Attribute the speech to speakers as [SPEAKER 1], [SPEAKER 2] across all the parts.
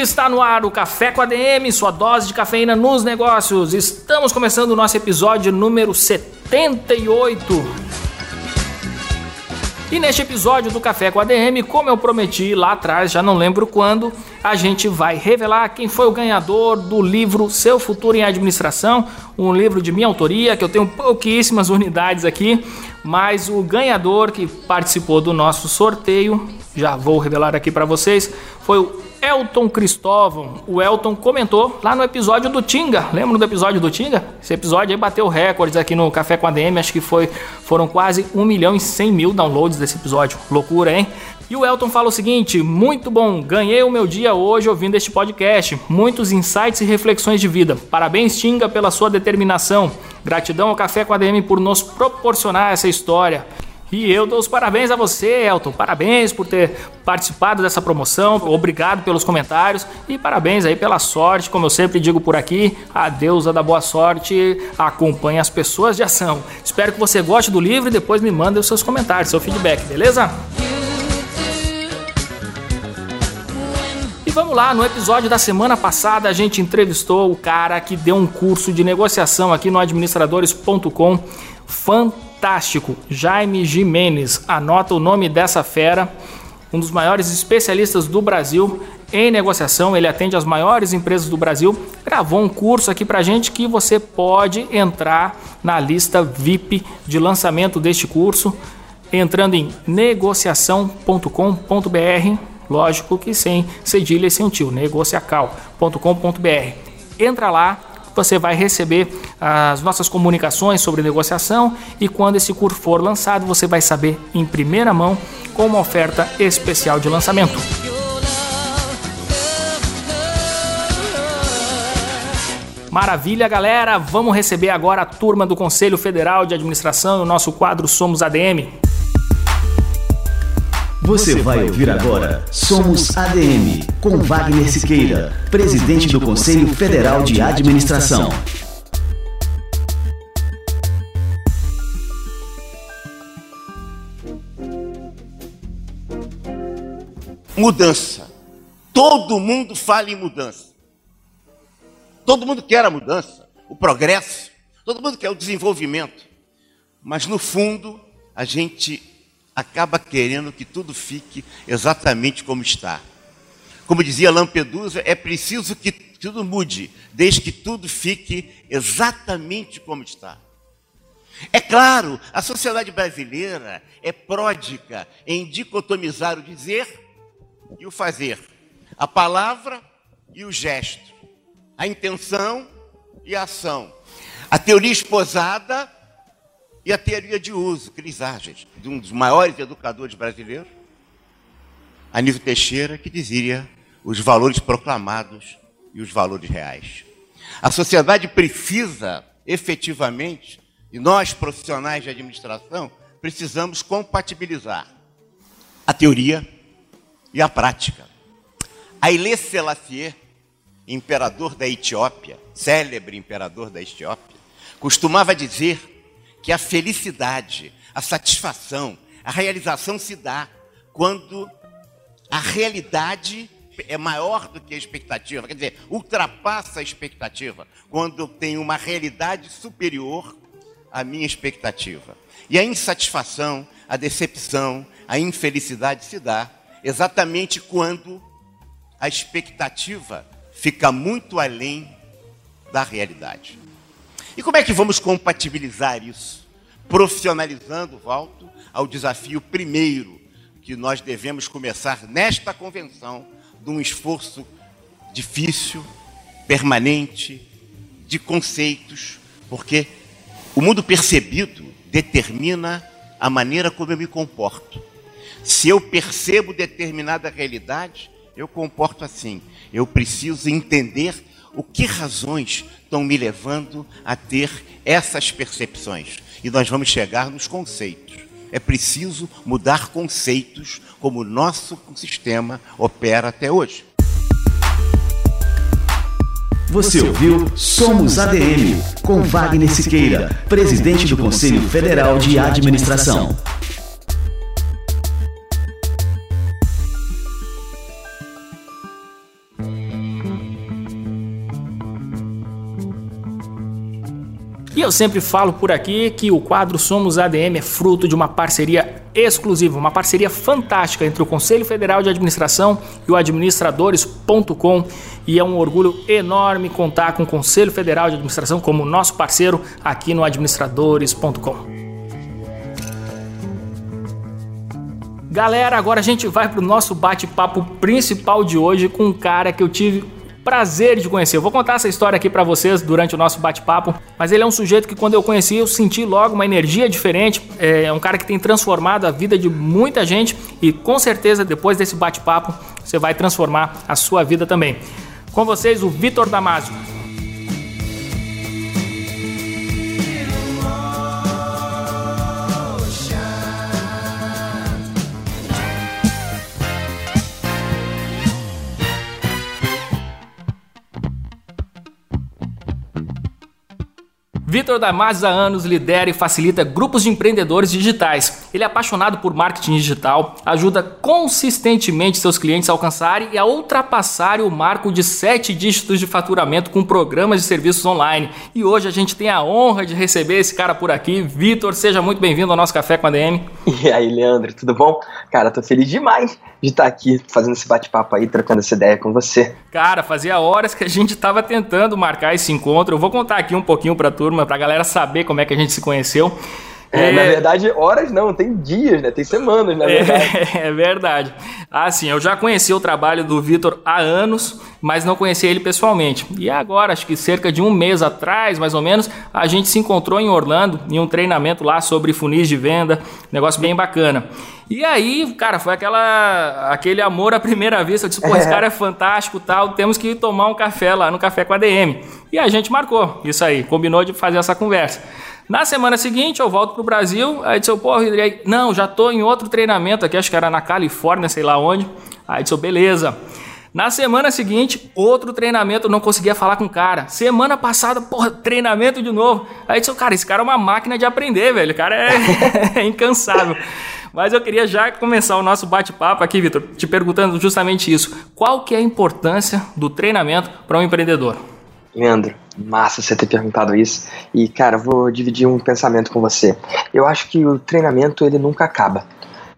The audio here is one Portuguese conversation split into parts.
[SPEAKER 1] Está no ar o Café com ADM, sua dose de cafeína nos negócios. Estamos começando o nosso episódio número 78. E neste episódio do Café com ADM, como eu prometi lá atrás, já não lembro quando, a gente vai revelar quem foi o ganhador do livro Seu Futuro em Administração, um livro de minha autoria, que eu tenho pouquíssimas unidades aqui, mas o ganhador que participou do nosso sorteio, já vou revelar aqui para vocês, foi o Elton Cristóvão. O Elton comentou lá no episódio do Tinga. Lembra do episódio do Tinga? Esse episódio aí bateu recordes aqui no Café com a DM. Acho que foi, foram quase 1 milhão e 100 mil downloads desse episódio. Loucura, hein? E o Elton fala o seguinte: muito bom, ganhei o meu dia hoje ouvindo este podcast. Muitos insights e reflexões de vida. Parabéns, Tinga, pela sua determinação. Gratidão ao Café com a DM por nos proporcionar essa história. E eu dou os parabéns a você, Elton. Parabéns por ter participado dessa promoção. Obrigado pelos comentários e parabéns aí pela sorte. Como eu sempre digo por aqui, a deusa da boa sorte acompanha as pessoas de ação. Espero que você goste do livro e depois me mande os seus comentários, seu feedback, beleza? E vamos lá, no episódio da semana passada a gente entrevistou o cara que deu um curso de negociação aqui no administradores.com. Fantástico fantástico, Jaime Jimenez. Anota o nome dessa fera, um dos maiores especialistas do Brasil em negociação. Ele atende as maiores empresas do Brasil. Gravou um curso aqui pra gente que você pode entrar na lista VIP de lançamento deste curso entrando em negociação.com.br. Lógico que sem cedilha e sem tio, negociacal.com.br. Entra lá, você vai receber as nossas comunicações sobre negociação e quando esse curso for lançado, você vai saber em primeira mão com uma oferta especial de lançamento. Maravilha, galera! Vamos receber agora a turma do Conselho Federal de Administração no nosso quadro Somos ADM.
[SPEAKER 2] Você vai ouvir agora Somos ADM, com Wagner Siqueira, presidente do Conselho Federal de Administração.
[SPEAKER 3] Mudança. Todo mundo fala em mudança. Todo mundo quer a mudança, o progresso. Todo mundo quer o desenvolvimento. Mas no fundo, a gente acaba querendo que tudo fique exatamente como está. Como dizia Lampedusa, é preciso que tudo mude, desde que tudo fique exatamente como está. É claro, a sociedade brasileira é pródica em dicotomizar o dizer e o fazer, a palavra e o gesto, a intenção e a ação, a teoria esposada a teoria de uso, Cris Arges, de um dos maiores educadores brasileiros, Anísio Teixeira, que dizia os valores proclamados e os valores reais. A sociedade precisa, efetivamente, e nós, profissionais de administração, precisamos compatibilizar a teoria e a prática. Haile Selassie, imperador da Etiópia, célebre imperador da Etiópia, costumava dizer que a felicidade, a satisfação, a realização se dá quando a realidade é maior do que a expectativa, quer dizer, ultrapassa a expectativa, quando tem uma realidade superior à minha expectativa. E a insatisfação, a decepção, a infelicidade se dá exatamente quando a expectativa fica muito além da realidade. E como é que vamos compatibilizar isso? Profissionalizando, volto ao desafio primeiro que nós devemos começar nesta convenção, de um esforço difícil, permanente, de conceitos, porque o mundo percebido determina a maneira como eu me comporto. Se eu percebo determinada realidade, eu comporto assim. Eu preciso entender o que razões estão me levando a ter essas percepções? E nós vamos chegar nos conceitos. É preciso mudar conceitos como o nosso sistema opera até hoje.
[SPEAKER 2] Você ouviu Somos ADM, com Wagner Siqueira, presidente do Conselho Federal de Administração.
[SPEAKER 1] Eu sempre falo por aqui que o quadro Somos ADM é fruto de uma parceria exclusiva, uma parceria fantástica entre o Conselho Federal de Administração e o administradores.com. E é um orgulho enorme contar com o Conselho Federal de Administração como nosso parceiro aqui no administradores.com. Galera, agora a gente vai para o nosso bate-papo principal de hoje com um cara que eu tive prazer de conhecer. Eu vou contar essa história aqui para vocês durante o nosso bate-papo, mas ele é um sujeito que quando eu conheci eu senti logo uma energia diferente. É um cara que tem transformado a vida de muita gente e com certeza depois desse bate-papo você vai transformar a sua vida também. Com vocês, o Vitor Damasio. Vitor Damasio há anos lidera e facilita grupos de empreendedores digitais. Ele é apaixonado por marketing digital, ajuda consistentemente seus clientes a alcançarem e a ultrapassarem o marco de sete dígitos de faturamento com programas de serviços online. E hoje a gente tem a honra de receber esse cara por aqui. Vitor, seja muito bem-vindo ao nosso Café com a DM.
[SPEAKER 4] E aí, Leandro, tudo bom? Cara, tô feliz demais de estar aqui fazendo esse bate-papo aí, trocando essa ideia com você.
[SPEAKER 1] Cara, fazia horas que a gente estava tentando marcar esse encontro. Eu vou contar aqui um pouquinho para a turma para pra galera saber como é que a gente se conheceu.
[SPEAKER 4] É, é, na verdade, horas não, tem dias, né? Tem semanas, na verdade.
[SPEAKER 1] É, é verdade. Assim, eu já conheci o trabalho do Vitor há anos, mas não conhecia ele pessoalmente. E agora, acho que cerca de um mês atrás, mais ou menos, a gente se encontrou em Orlando, em um treinamento lá sobre funis de venda, negócio bem bacana. E aí, cara, foi aquela, aquele amor à primeira vista. Eu disse, pô, esse cara é fantástico tal, temos que tomar um café lá no Café com a DM. E a gente marcou isso aí, combinou de fazer essa conversa. Na semana seguinte, eu volto pro Brasil. Aí disse, pô, Rodrigo, não, já tô em outro treinamento aqui, acho que era na Califórnia, sei lá onde. Aí disse, beleza. Na semana seguinte, outro treinamento, não conseguia falar com o cara. Semana passada, porra, treinamento de novo. Aí disse, cara, esse cara é uma máquina de aprender, velho. O cara é, é incansável. Mas eu queria já começar o nosso bate-papo aqui, Vitor, te perguntando justamente isso. Qual que é a importância do treinamento para um empreendedor?
[SPEAKER 4] Leandro, massa você ter perguntado isso. E, cara, vou dividir um pensamento com você. Eu acho que o treinamento, ele nunca acaba.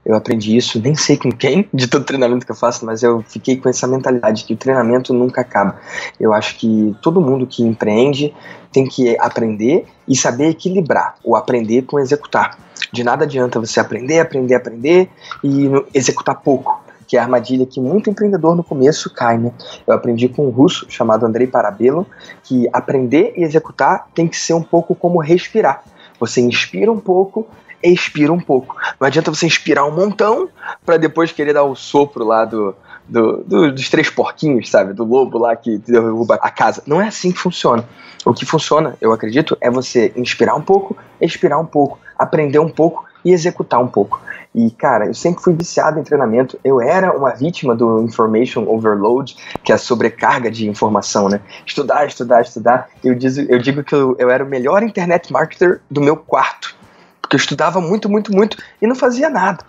[SPEAKER 4] Eu aprendi isso, nem sei com quem, de todo treinamento que eu faço, mas eu fiquei com essa mentalidade que o treinamento nunca acaba. Eu acho que todo mundo que empreende tem que aprender e saber equilibrar o aprender com executar. De nada adianta você aprender, aprender, aprender e executar pouco que é a armadilha que muito empreendedor no começo cai, né? Eu aprendi com um russo chamado Andrei Parabelo que aprender e executar tem que ser um pouco como respirar. Você inspira um pouco, expira um pouco. Não adianta você inspirar um montão para depois querer dar o sopro lá do, do, do, dos três porquinhos, sabe? Do lobo lá que derruba a casa. Não é assim que funciona. O que funciona, eu acredito, é você inspirar um pouco, expirar um pouco, aprender um pouco e executar um pouco. E, cara, eu sempre fui viciado em treinamento. Eu era uma vítima do information overload, que é a sobrecarga de informação, né? Estudar, estudar, estudar. Eu, diz, eu digo que eu, eu era o melhor internet marketer do meu quarto. Porque eu estudava muito, muito, muito e não fazia nada.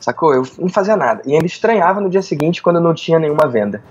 [SPEAKER 4] Sacou? Eu não fazia nada. E ainda estranhava no dia seguinte quando eu não tinha nenhuma venda.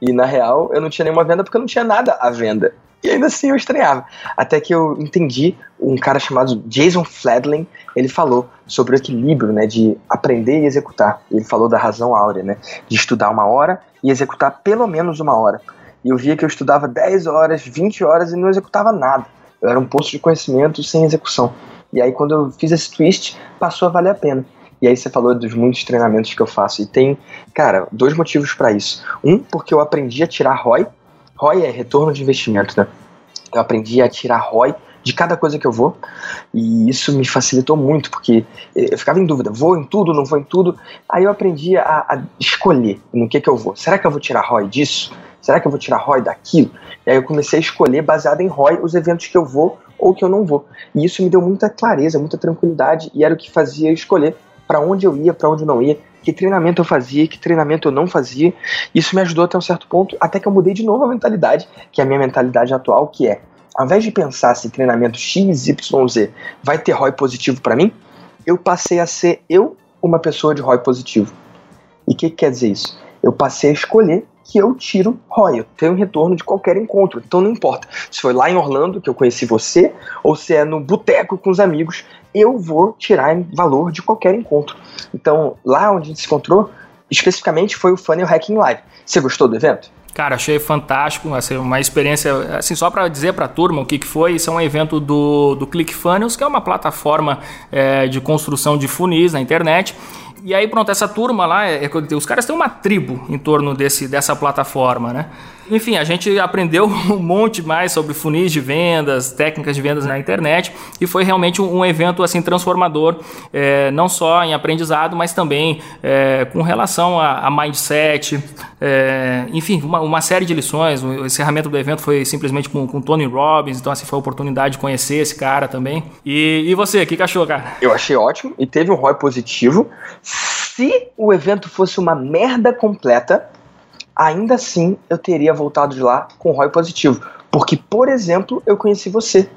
[SPEAKER 4] E na real, eu não tinha nenhuma venda porque eu não tinha nada à venda. E ainda assim eu estranhava. Até que eu entendi um cara chamado Jason Fladley, ele falou sobre o equilíbrio, né, de aprender e executar. Ele falou da razão áurea, né, de estudar uma hora e executar pelo menos uma hora. E eu via que eu estudava 10 horas, 20 horas e não executava nada. Eu era um posto de conhecimento sem execução. E aí quando eu fiz esse twist, passou a valer a pena. E aí você falou dos muitos treinamentos que eu faço. E tem, cara, dois motivos para isso. Um, porque eu aprendi a tirar ROI. ROI é retorno de investimento, né? Eu aprendi a tirar ROI de cada coisa que eu vou. E isso me facilitou muito, porque eu ficava em dúvida, vou em tudo, não vou em tudo. Aí eu aprendi a, a escolher no que que eu vou. Será que eu vou tirar ROI disso? Será que eu vou tirar ROI daquilo? E aí eu comecei a escolher, baseado em ROI, os eventos que eu vou ou que eu não vou. E isso me deu muita clareza, muita tranquilidade, e era o que fazia eu escolher para onde eu ia, para onde eu não ia, que treinamento eu fazia, que treinamento eu não fazia. Isso me ajudou até um certo ponto, até que eu mudei de novo a mentalidade, que é a minha mentalidade atual, que é, ao invés de pensar se treinamento X, Y, Z vai ter ROI positivo para mim, eu passei a ser eu uma pessoa de ROI positivo. E o que, que quer dizer isso? Eu passei a escolher que eu tiro ROI, eu tenho retorno de qualquer encontro. Então não importa se foi lá em Orlando que eu conheci você, ou se é no boteco com os amigos, eu vou tirar valor de qualquer encontro. Então lá onde a gente se encontrou, especificamente foi o Funnel Hacking Live. Você gostou do evento?
[SPEAKER 1] Cara, achei fantástico, assim, uma experiência, assim, só para dizer para a turma o que, que foi, isso é um evento do, do ClickFunnels, que é uma plataforma é, de construção de funis na internet, e aí, pronto, essa turma lá, é, é, os caras têm uma tribo em torno desse, dessa plataforma, né? Enfim, a gente aprendeu um monte mais sobre funis de vendas, técnicas de vendas na internet e foi realmente um, evento assim transformador, é, não só em aprendizado, mas também é, com relação a, a mindset, é, enfim, uma, uma, série de lições. O encerramento do evento foi simplesmente com, com Tony Robbins, então assim foi a oportunidade de conhecer esse cara também. E, e você, o que, que achou, cara?
[SPEAKER 4] Eu achei ótimo e teve um ROI positivo. Se o evento fosse uma merda completa, ainda assim eu teria voltado de lá com ROI positivo. Porque, por exemplo, eu conheci você.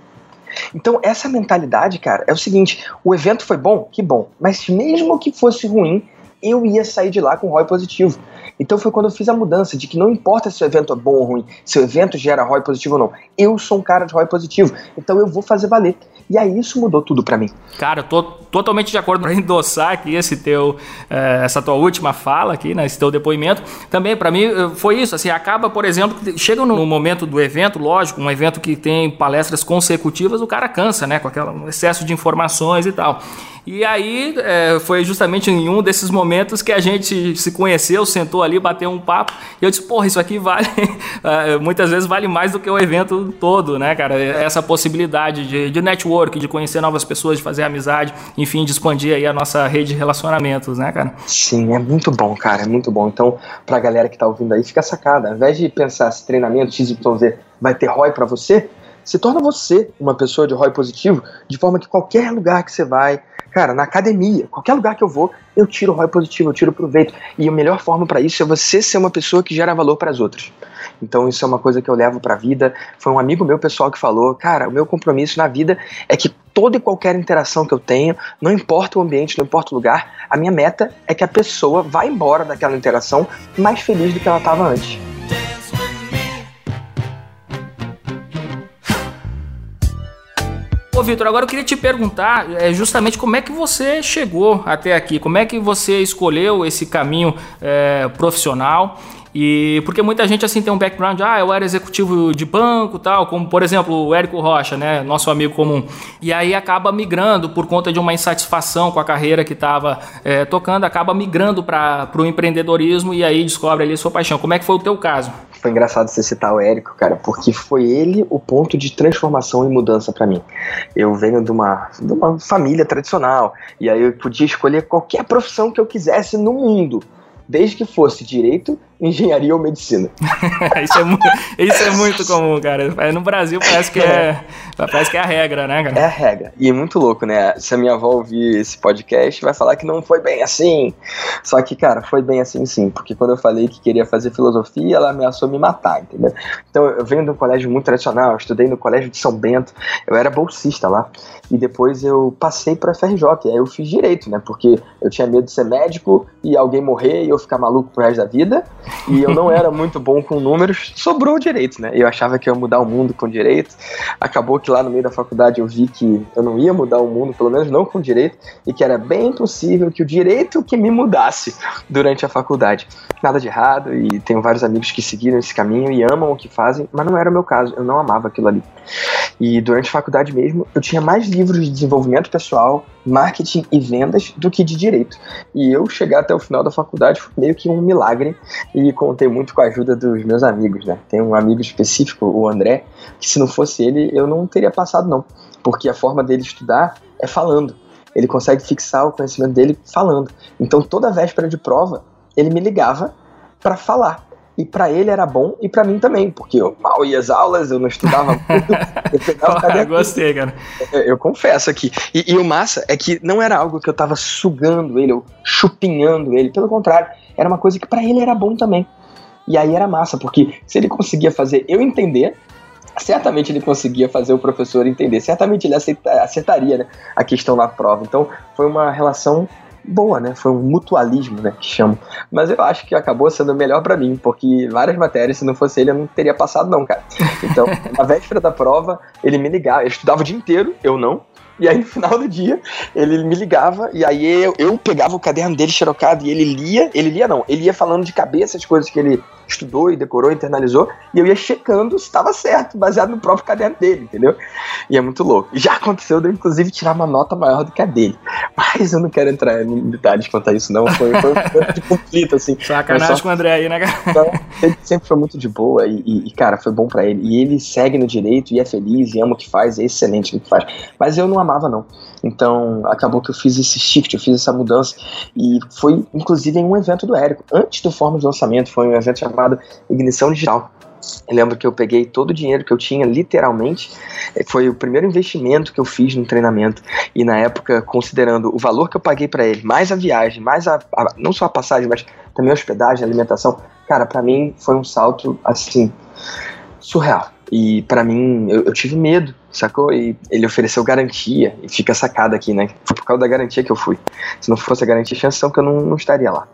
[SPEAKER 4] Então, essa mentalidade, cara, é o seguinte: o evento foi bom? Que bom. Mas mesmo que fosse ruim, eu ia sair de lá com ROI positivo. Então foi quando eu fiz a mudança de que não importa se o evento é bom ou ruim, se o evento gera ROI positivo ou não. Eu sou um cara de ROI positivo, então eu vou fazer valer. E aí isso mudou tudo para mim.
[SPEAKER 1] Cara, eu tô totalmente de acordo para endossar aqui esse teu, eh, essa tua última fala aqui, né, esse teu depoimento. Também para mim eh, foi isso, assim, acaba, por exemplo, chega no momento do evento, lógico, um evento que tem palestras consecutivas, o cara cansa, né, com aquele excesso de informações e tal. E aí é, foi justamente em um desses momentos que a gente se conheceu, sentou ali, bateu um papo, e eu disse, porra, isso aqui vale, é, muitas vezes vale mais do que o evento todo, né, cara? Essa possibilidade de, de network, de conhecer novas pessoas, de fazer amizade, enfim, de expandir aí a nossa rede de relacionamentos, né, cara?
[SPEAKER 4] Sim, é muito bom, cara, é muito bom. Então, pra galera que tá ouvindo aí, fica sacada. Ao invés de pensar se treinamento XYZ vai ter ROI para você, se torna você uma pessoa de ROI positivo, de forma que qualquer lugar que você vai, Cara, na academia, qualquer lugar que eu vou, eu tiro o ROI positivo, eu tiro proveito. E a melhor forma para isso é você ser uma pessoa que gera valor para as outras. Então isso é uma coisa que eu levo para a vida. Foi um amigo meu pessoal que falou, cara, o meu compromisso na vida é que toda e qualquer interação que eu tenho, não importa o ambiente, não importa o lugar, a minha meta é que a pessoa vá embora daquela interação mais feliz do que ela estava antes.
[SPEAKER 1] Ô, Vitor, agora eu queria te perguntar é, justamente como é que você chegou até aqui, como é que você escolheu esse caminho é, profissional e porque muita gente assim tem um background, ah, eu era executivo de banco, tal, como por exemplo o Érico Rocha, né, nosso amigo comum. E aí acaba migrando por conta de uma insatisfação com a carreira que estava é, tocando, acaba migrando para o empreendedorismo e aí descobre ali sua paixão. Como é que foi o teu caso?
[SPEAKER 4] Foi engraçado você citar o Érico, cara, porque foi ele o ponto de transformação e mudança para mim. Eu venho de uma, de uma família tradicional e aí eu podia escolher qualquer profissão que eu quisesse no mundo desde que fosse direito, engenharia ou medicina.
[SPEAKER 1] isso, é muito, isso é muito comum, cara. No Brasil parece que é, parece que é a regra, né, cara?
[SPEAKER 4] É a regra. E é muito louco, né? Se a minha avó ouvir esse podcast, vai falar que não foi bem assim. Só que, cara, foi bem assim sim. Porque quando eu falei que queria fazer filosofia, ela ameaçou me matar, entendeu? Então eu venho de um colégio muito tradicional, eu estudei no colégio de São Bento, eu era bolsista lá. E depois eu passei para FRJ, aí eu fiz direito, né? Porque eu tinha medo de ser médico e alguém morrer e eu ficar maluco pro resto da vida e eu não era muito bom com números, sobrou direito, né? Eu achava que ia mudar o mundo com direito. Acabou que lá no meio da faculdade eu vi que eu não ia mudar o mundo, pelo menos não com direito, e que era bem possível que o direito que me mudasse durante a faculdade. Nada de errado, e tenho vários amigos que seguiram esse caminho e amam o que fazem, mas não era o meu caso, eu não amava aquilo ali. E durante a faculdade mesmo, eu tinha mais livros de desenvolvimento pessoal, marketing e vendas do que de direito. E eu chegar até o final da faculdade foi meio que um milagre e contei muito com a ajuda dos meus amigos, né? Tem um amigo específico, o André, que se não fosse ele, eu não teria passado não, porque a forma dele estudar é falando. Ele consegue fixar o conhecimento dele falando. Então toda véspera de prova, ele me ligava para falar. E para ele era bom e para mim também, porque eu mal ia às aulas, eu não estudava muito. eu
[SPEAKER 1] pegava Gostei, cara.
[SPEAKER 4] Eu, eu confesso aqui. E, e, o massa é que não era algo que eu tava sugando ele, ou chupinhando ele, pelo contrário, era uma coisa que para ele era bom também. E aí era massa, porque se ele conseguia fazer eu entender, certamente ele conseguia fazer o professor entender, certamente ele aceita, acertaria né, a questão na prova. Então foi uma relação boa, né? Foi um mutualismo, né? Que chamam. Mas eu acho que acabou sendo melhor para mim, porque várias matérias, se não fosse ele, eu não teria passado, não, cara. Então, na véspera da prova, ele me ligava, eu estudava o dia inteiro, eu não. E aí, no final do dia, ele me ligava, e aí eu, eu pegava o caderno dele xerocado e ele lia. Ele lia, não, ele ia falando de cabeça as coisas que ele estudou e decorou, internalizou, e eu ia checando se estava certo, baseado no próprio caderno dele, entendeu? E é muito louco. Já aconteceu de eu, inclusive, tirar uma nota maior do que a dele. Mas eu não quero entrar em detalhes quanto a isso, não. Foi, foi um ponto de conflito, assim.
[SPEAKER 1] Sacanagem só... com o André aí, né, cara?
[SPEAKER 4] Então, ele sempre foi muito de boa e, e, cara, foi bom para ele. E ele segue no direito e é feliz e ama o que faz, é excelente no que faz. Mas eu não amava, não. Então, acabou que eu fiz esse shift, eu fiz essa mudança. E foi, inclusive, em um evento do Érico. Antes do Fórmula de Lançamento, foi um evento chamado Ignição Digital. Eu lembro que eu peguei todo o dinheiro que eu tinha, literalmente, eh, foi o primeiro investimento que eu fiz no treinamento. E na época, considerando o valor que eu paguei para ele, mais a viagem, mais a, a, não só a passagem, mas também a hospedagem, a alimentação, cara, para mim foi um salto assim surreal. E para mim, eu, eu, tive medo, sacou? E ele ofereceu garantia, e fica sacada aqui, né? Foi por causa da garantia que eu fui. Se não fosse a garantia, chance são que eu não, não estaria lá.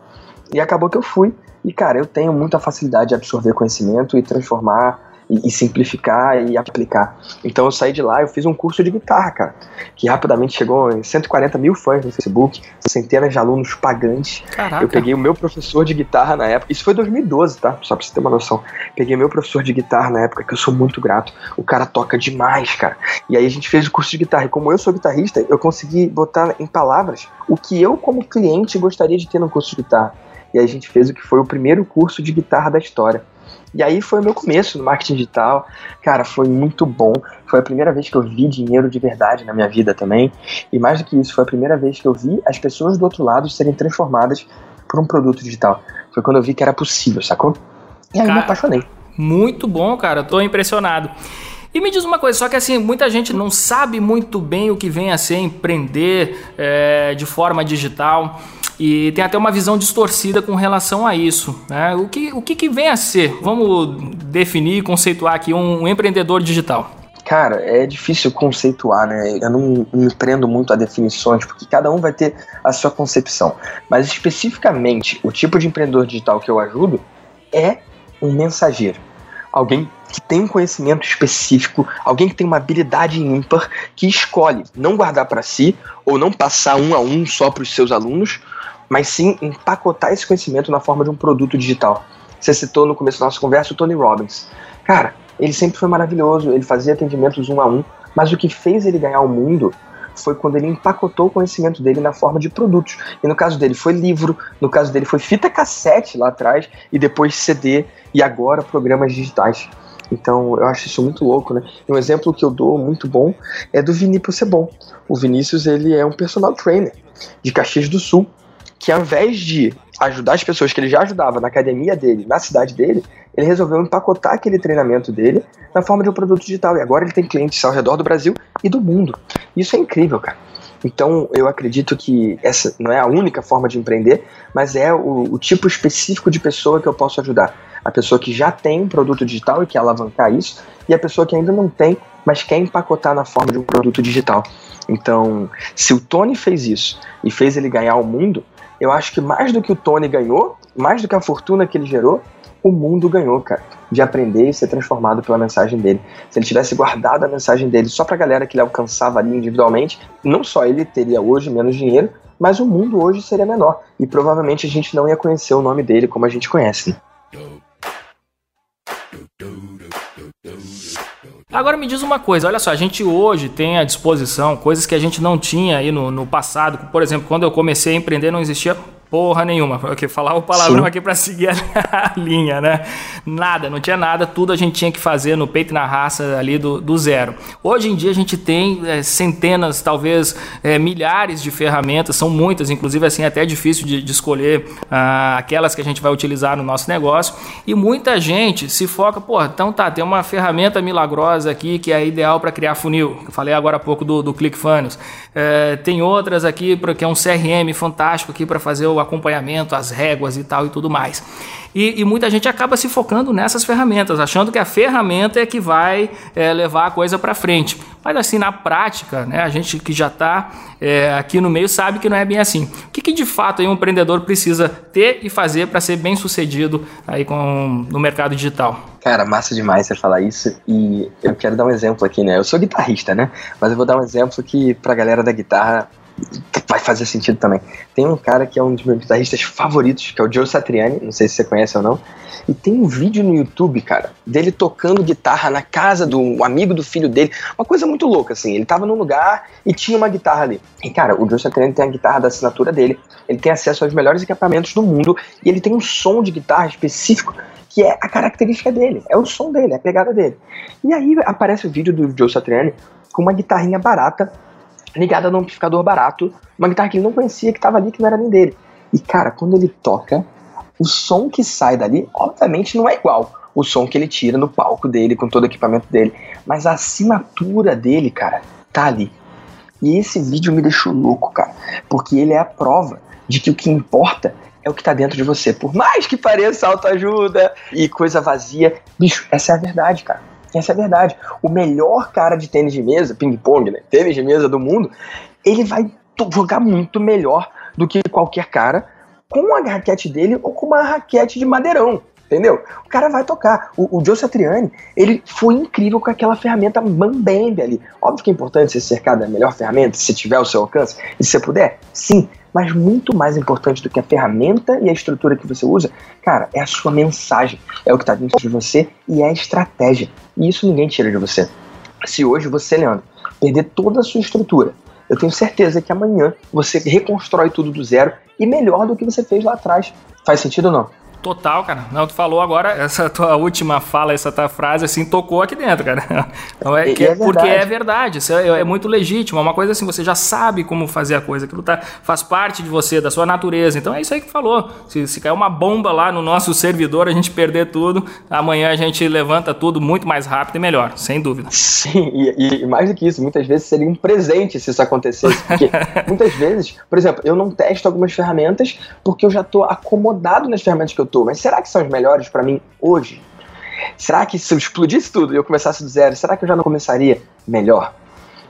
[SPEAKER 4] E acabou que eu fui. E, cara, eu tenho muita facilidade de absorver conhecimento e transformar e, e, simplificar e aplicar. Então eu saí de lá, eu fiz um curso de guitarra, cara, que rapidamente chegou em 140 mil fãs no Facebook, centenas de alunos pagantes. Caraca. Eu peguei o meu professor de guitarra na época, isso foi 2012, tá? Só pra você ter uma noção. Peguei meu professor de guitarra na época, que eu sou muito grato. O cara toca demais, cara. E aí a gente fez o curso de guitarra. E como eu sou guitarrista, eu consegui botar em palavras o que eu, como cliente, gostaria de ter no curso de guitarra. E aí a gente fez o que foi o primeiro curso de guitarra da história. E aí foi o meu começo no marketing digital. Cara, foi muito bom. Foi a primeira vez que eu vi dinheiro de verdade na minha vida também. E mais do que isso, foi a primeira vez que eu vi as pessoas do outro lado serem transformadas por um produto digital. Foi quando eu vi que era possível, sacou? E aí cara, me apaixonei.
[SPEAKER 1] Muito bom, cara. Tô impressionado. E me diz uma coisa, só que assim, muita gente não sabe muito bem o que vem a ser empreender é, de forma digital e tem até uma visão distorcida com relação a isso. Né? O, que, o que, que vem a ser? Vamos definir, conceituar aqui um, um empreendedor digital.
[SPEAKER 4] Cara, é difícil conceituar, né? Eu não me prendo muito a definições, porque cada um vai ter a sua concepção. Mas especificamente, o tipo de empreendedor digital que eu ajudo é um mensageiro. Alguém que tem um conhecimento específico, alguém que tem uma habilidade ímpar, que escolhe não guardar para si ou não passar um a um só para os seus alunos, mas sim empacotar esse conhecimento na forma de um produto digital. Você citou no começo da nossa conversa o Tony Robbins. Cara, ele sempre foi maravilhoso, ele fazia atendimentos um a um, mas o que fez ele ganhar o mundo foi quando ele empacotou o conhecimento dele na forma de produtos. E no caso dele foi livro, no caso dele foi fita cassete lá atrás, e depois CD, e agora programas digitais. Então eu acho isso muito louco, né? Um exemplo que eu dou muito bom é do Vinícius Sebon. O Vinícius ele é um personal trainer de Caxias do Sul que ao invés de ajudar as pessoas que ele já ajudava na academia dele, na cidade dele, ele resolveu empacotar aquele treinamento dele na forma de um produto digital. E agora ele tem clientes ao redor do Brasil e do mundo. Isso é incrível, cara. Então, eu acredito que essa não é a única forma de empreender, mas é o, o, tipo específico de pessoa que eu posso ajudar. A pessoa que já tem um produto digital e quer alavancar isso, e a pessoa que ainda não tem, mas quer empacotar na forma de um produto digital. Então, se o Tony fez isso e fez ele ganhar o mundo, eu acho que mais do que o Tony ganhou, mais do que a fortuna que ele gerou, o mundo ganhou, cara, de aprender e ser transformado pela mensagem dele. Se ele tivesse guardado a mensagem dele só pra galera que ele alcançava ali individualmente, não só ele teria hoje menos dinheiro, mas o mundo hoje seria menor. E provavelmente a gente não ia conhecer o nome dele como a gente conhece.
[SPEAKER 1] Agora me diz uma coisa, olha só, a gente hoje tem à disposição coisas que a gente não tinha aí no, no passado. Por exemplo, quando eu comecei a empreender não existia Porra nenhuma. Porque falar o palavrão Sim. aqui para seguir a, linha, né? Nada, não tinha nada, tudo a gente tinha que fazer no peito e na raça ali do, do zero. Hoje em dia a gente tem é, centenas, talvez é, milhares de ferramentas, são muitas, inclusive assim, até é difícil de, de escolher ah, aquelas que a gente vai utilizar no nosso negócio. E muita gente se foca, pô, então tá, tem uma ferramenta milagrosa aqui que é ideal para criar funil. Eu falei agora há pouco do, do ClickFunnels. É, tem outras aqui, que é um CRM fantástico aqui para fazer o acompanhamento, as réguas e tal e tudo mais. E, e, muita gente acaba se focando nessas ferramentas, achando que a ferramenta é que vai é, levar a coisa para frente. Mas assim, na prática, né, a gente que já está é, aqui no meio sabe que não é bem assim. O que, que de fato aí, um empreendedor precisa ter e fazer para ser bem sucedido aí com, no mercado digital?
[SPEAKER 4] Cara, massa demais você falar isso e eu quero dar um exemplo aqui, né? Eu sou guitarrista, né? Mas eu vou dar um exemplo que pra galera da guitarra vai fazer sentido também. Tem um cara que é um dos meus guitarristas favoritos, que é o Joe Satriani, não sei se você conhece ou não. E tem um vídeo no YouTube, cara, dele tocando guitarra na casa do amigo do filho dele. Uma coisa muito louca, assim. Ele tava num lugar e tinha uma guitarra ali. E, cara, o Joe Satriani tem a guitarra da assinatura dele. Ele tem acesso aos melhores equipamentos do mundo. E ele tem um som de guitarra específico que é a característica dele, é o som dele, é a pegada dele. E aí aparece o vídeo do Joe Satriani com uma guitarrinha barata ligada no amplificador barato, uma guitarra que ele não conhecia, que estava ali, que não era nem dele. E cara, quando ele toca, o som que sai dali, obviamente não é igual o som que ele tira no palco dele, com todo o equipamento dele, mas a assinatura dele, cara, tá ali. E esse vídeo me deixou louco, cara, porque ele é a prova de que o que importa é o que tá dentro de você. Por mais que pareça autoajuda e coisa vazia, bicho, essa é a verdade, cara. Essa é a verdade. O melhor cara de tênis de mesa, ping-pong, né? Tênis de mesa do mundo, ele vai jogar muito melhor do que qualquer cara com a raquete dele ou com uma raquete de madeirão. Entendeu? O cara vai tocar. O, o Joe Satriani, ele foi incrível com aquela ferramenta Mambembe ali. Óbvio que é importante você cercar da melhor ferramenta, se tiver o seu alcance, e se você puder, sim. Mas muito mais importante do que a ferramenta e a estrutura que você usa, cara, é a sua mensagem. É o que está dentro de você e é a estratégia. E isso ninguém tira de você. Se hoje você, Leandro, perder toda a sua estrutura, eu tenho certeza que amanhã você reconstrói tudo do zero e melhor do que você fez lá atrás. Faz sentido ou não?
[SPEAKER 1] Total, cara. Não, tu falou agora, essa tua última fala, essa tua frase, assim, tocou aqui dentro, cara. Então é, que, é porque é verdade, isso é, é, muito legítimo. É uma coisa assim, você já sabe como fazer a coisa, aquilo tá, faz parte de você, da sua natureza. Então é isso aí que tu falou. Se, se cair uma bomba lá no nosso servidor, a gente perder tudo, amanhã a gente levanta tudo muito mais rápido e melhor, sem dúvida.
[SPEAKER 4] Sim, e, e mais do que isso, muitas vezes seria um presente se isso acontecesse. Porque muitas vezes, por exemplo, eu não testo algumas ferramentas porque eu já estou acomodado nas ferramentas que eu mas será que são os melhores para mim hoje? Será que se eu explodisse tudo e eu começasse do zero, será que eu já não começaria melhor?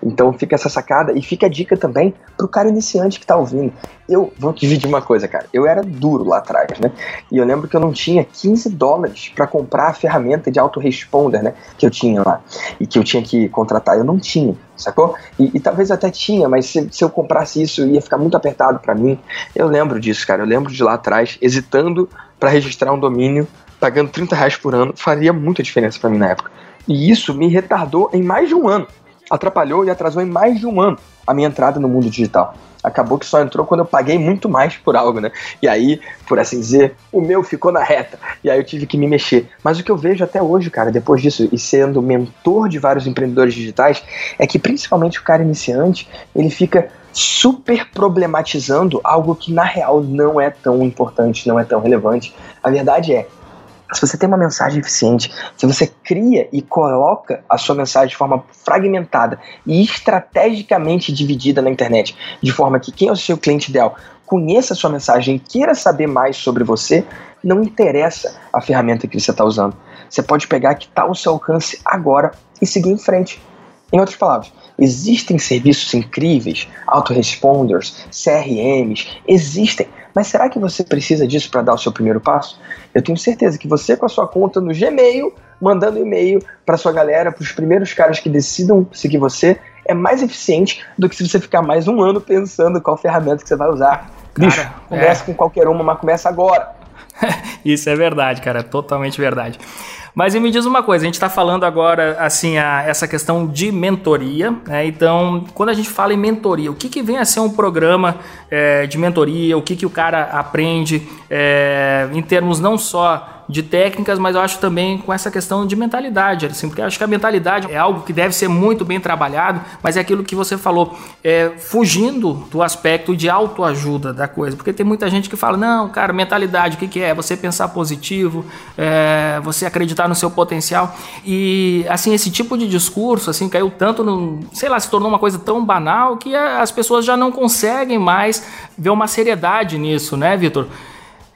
[SPEAKER 4] Então fica essa sacada e fica a dica também pro cara iniciante que tá ouvindo. Eu vou dividir uma coisa, cara. Eu era duro lá atrás, né? E eu lembro que eu não tinha 15 dólares para comprar a ferramenta de autoresponder, né? Que eu tinha lá. E que eu tinha que contratar. Eu não tinha, sacou? E, e talvez até tinha, mas se, se eu comprasse isso ia ficar muito apertado para mim. Eu lembro disso, cara. Eu lembro de lá atrás, hesitando para registrar um domínio, pagando 30 reais por ano, faria muita diferença para mim na época. E isso me retardou em mais de um ano atrapalhou e atrasou em mais de um ano a minha entrada no mundo digital. Acabou que só entrou quando eu paguei muito mais por algo, né? E aí, por assim dizer, o meu ficou na reta. E aí eu tive que me mexer. Mas o que eu vejo até hoje, cara, depois disso, e sendo mentor de vários empreendedores digitais, é que principalmente o cara iniciante, ele fica super problematizando algo que na real não é tão importante, não é tão relevante. A verdade é, se você tem uma mensagem eficiente, se você cria e coloca a sua mensagem de forma fragmentada e estrategicamente dividida na internet, de forma que quem é o seu cliente ideal conheça a sua mensagem e queira saber mais sobre você, não interessa a ferramenta que você está usando. Você pode pegar que está ao seu alcance agora e seguir em frente. Em outras palavras, existem serviços incríveis, autoresponders, CRMs, existem, mas será que você precisa disso para dar o seu primeiro passo? Eu tenho certeza que você, com a sua conta no Gmail, mandando e-mail para sua galera, para os primeiros caras que decidam seguir você, é mais eficiente do que se você ficar mais um ano pensando qual ferramenta que você vai usar. Cara, Bicho, começa é. com qualquer uma, mas começa agora.
[SPEAKER 1] Isso é verdade, cara, totalmente verdade. Mas me diz uma coisa, a gente está falando agora, assim, a, essa questão de mentoria, né? Então, quando a gente fala em mentoria, o que, que vem a ser um programa é, de mentoria? O que, que o cara aprende é, em termos não só de técnicas, mas eu acho também com essa questão de mentalidade, assim, porque eu acho que a mentalidade é algo que deve ser muito bem trabalhado, mas é aquilo que você falou, é, fugindo do aspecto de autoajuda da coisa, porque tem muita gente que fala, não, cara, mentalidade, o que, que é? Você pensar positivo, é, você acreditar no seu potencial, e assim, esse tipo de discurso, assim, caiu tanto no, sei lá, se tornou uma coisa tão banal que as pessoas já não conseguem mais ver uma seriedade nisso, né, Vitor?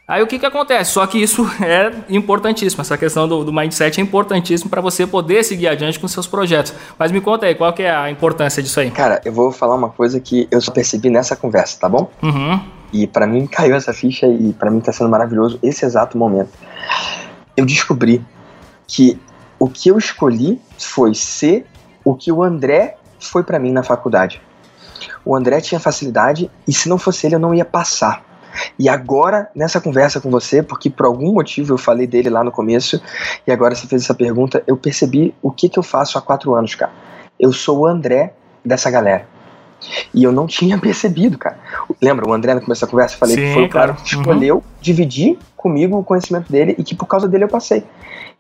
[SPEAKER 1] Aí o que, que acontece? Só que isso é importantíssimo, essa questão do, do mindset é importantíssimo para você poder seguir adiante com seus projetos. Mas me conta aí, qual que é a importância disso aí?
[SPEAKER 4] Cara, eu vou falar uma coisa que eu só percebi nessa conversa, tá bom?
[SPEAKER 1] Uhum.
[SPEAKER 4] E para mim caiu essa ficha e para mim tá sendo maravilhoso esse exato momento. Eu descobri que o que eu escolhi foi ser o que o André foi para mim na faculdade. O André tinha facilidade e se não fosse ele eu não ia passar. E agora, nessa conversa com você, porque por algum motivo eu falei dele lá no começo, e agora você fez essa pergunta, eu percebi o que, que eu faço há quatro anos, cara. Eu sou o André dessa galera. E eu não tinha percebido, cara. Lembra, o André no começo da conversa, eu falei
[SPEAKER 1] Sim,
[SPEAKER 4] que foi o cara
[SPEAKER 1] claro.
[SPEAKER 4] que escolheu
[SPEAKER 1] Uhum.
[SPEAKER 4] dividir comigo o conhecimento dele e que por causa dele eu passei.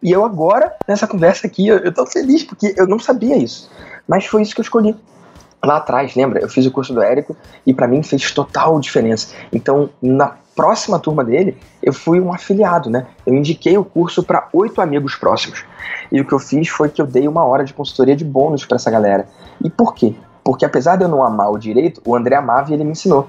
[SPEAKER 4] E eu agora, nessa conversa aqui, eu, eu tô feliz porque eu não sabia isso. Mas foi isso que eu escolhi. Lá atrás, lembra? Eu fiz o curso do Érico e pra mim fez total diferença. Então, na próxima turma dele, eu fui um afiliado, né? Eu indiquei o curso para oito amigos próximos. E o que eu fiz foi que eu dei uma hora de consultoria de bônus para essa galera. E por quê? Porque apesar de eu não amar o direito, o André amava e ele me ensinou.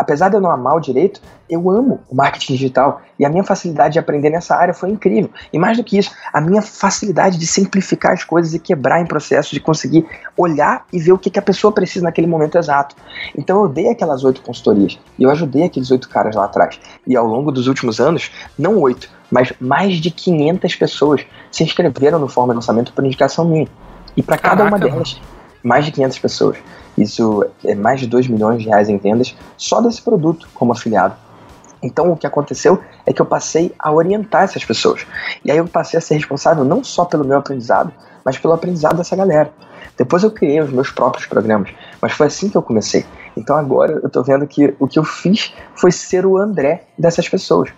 [SPEAKER 4] Apesar de eu não amar o direito, eu amo o marketing digital e a minha facilidade de aprender nessa área foi incrível. E mais do que isso, a minha facilidade de simplificar as coisas e quebrar em processos, de conseguir olhar e ver o que, que a pessoa precisa naquele momento exato. Então eu dei aquelas oito consultorias e eu ajudei aqueles oito caras lá atrás. E ao longo dos últimos anos, não oito, mas mais de 500 pessoas se inscreveram no Forma de Lançamento por indicação minha. E para cada uma delas, mais de 500 pessoas. Isso é mais de 2 milhões de reais em vendas só desse produto como afiliado. Então o que aconteceu é que eu passei a orientar essas pessoas. E aí eu passei a ser responsável não só pelo meu aprendizado, mas pelo aprendizado dessa galera. Depois eu criei os meus próprios programas, mas foi assim que eu comecei. Então agora eu tô vendo que o que eu fiz foi ser o André dessas pessoas.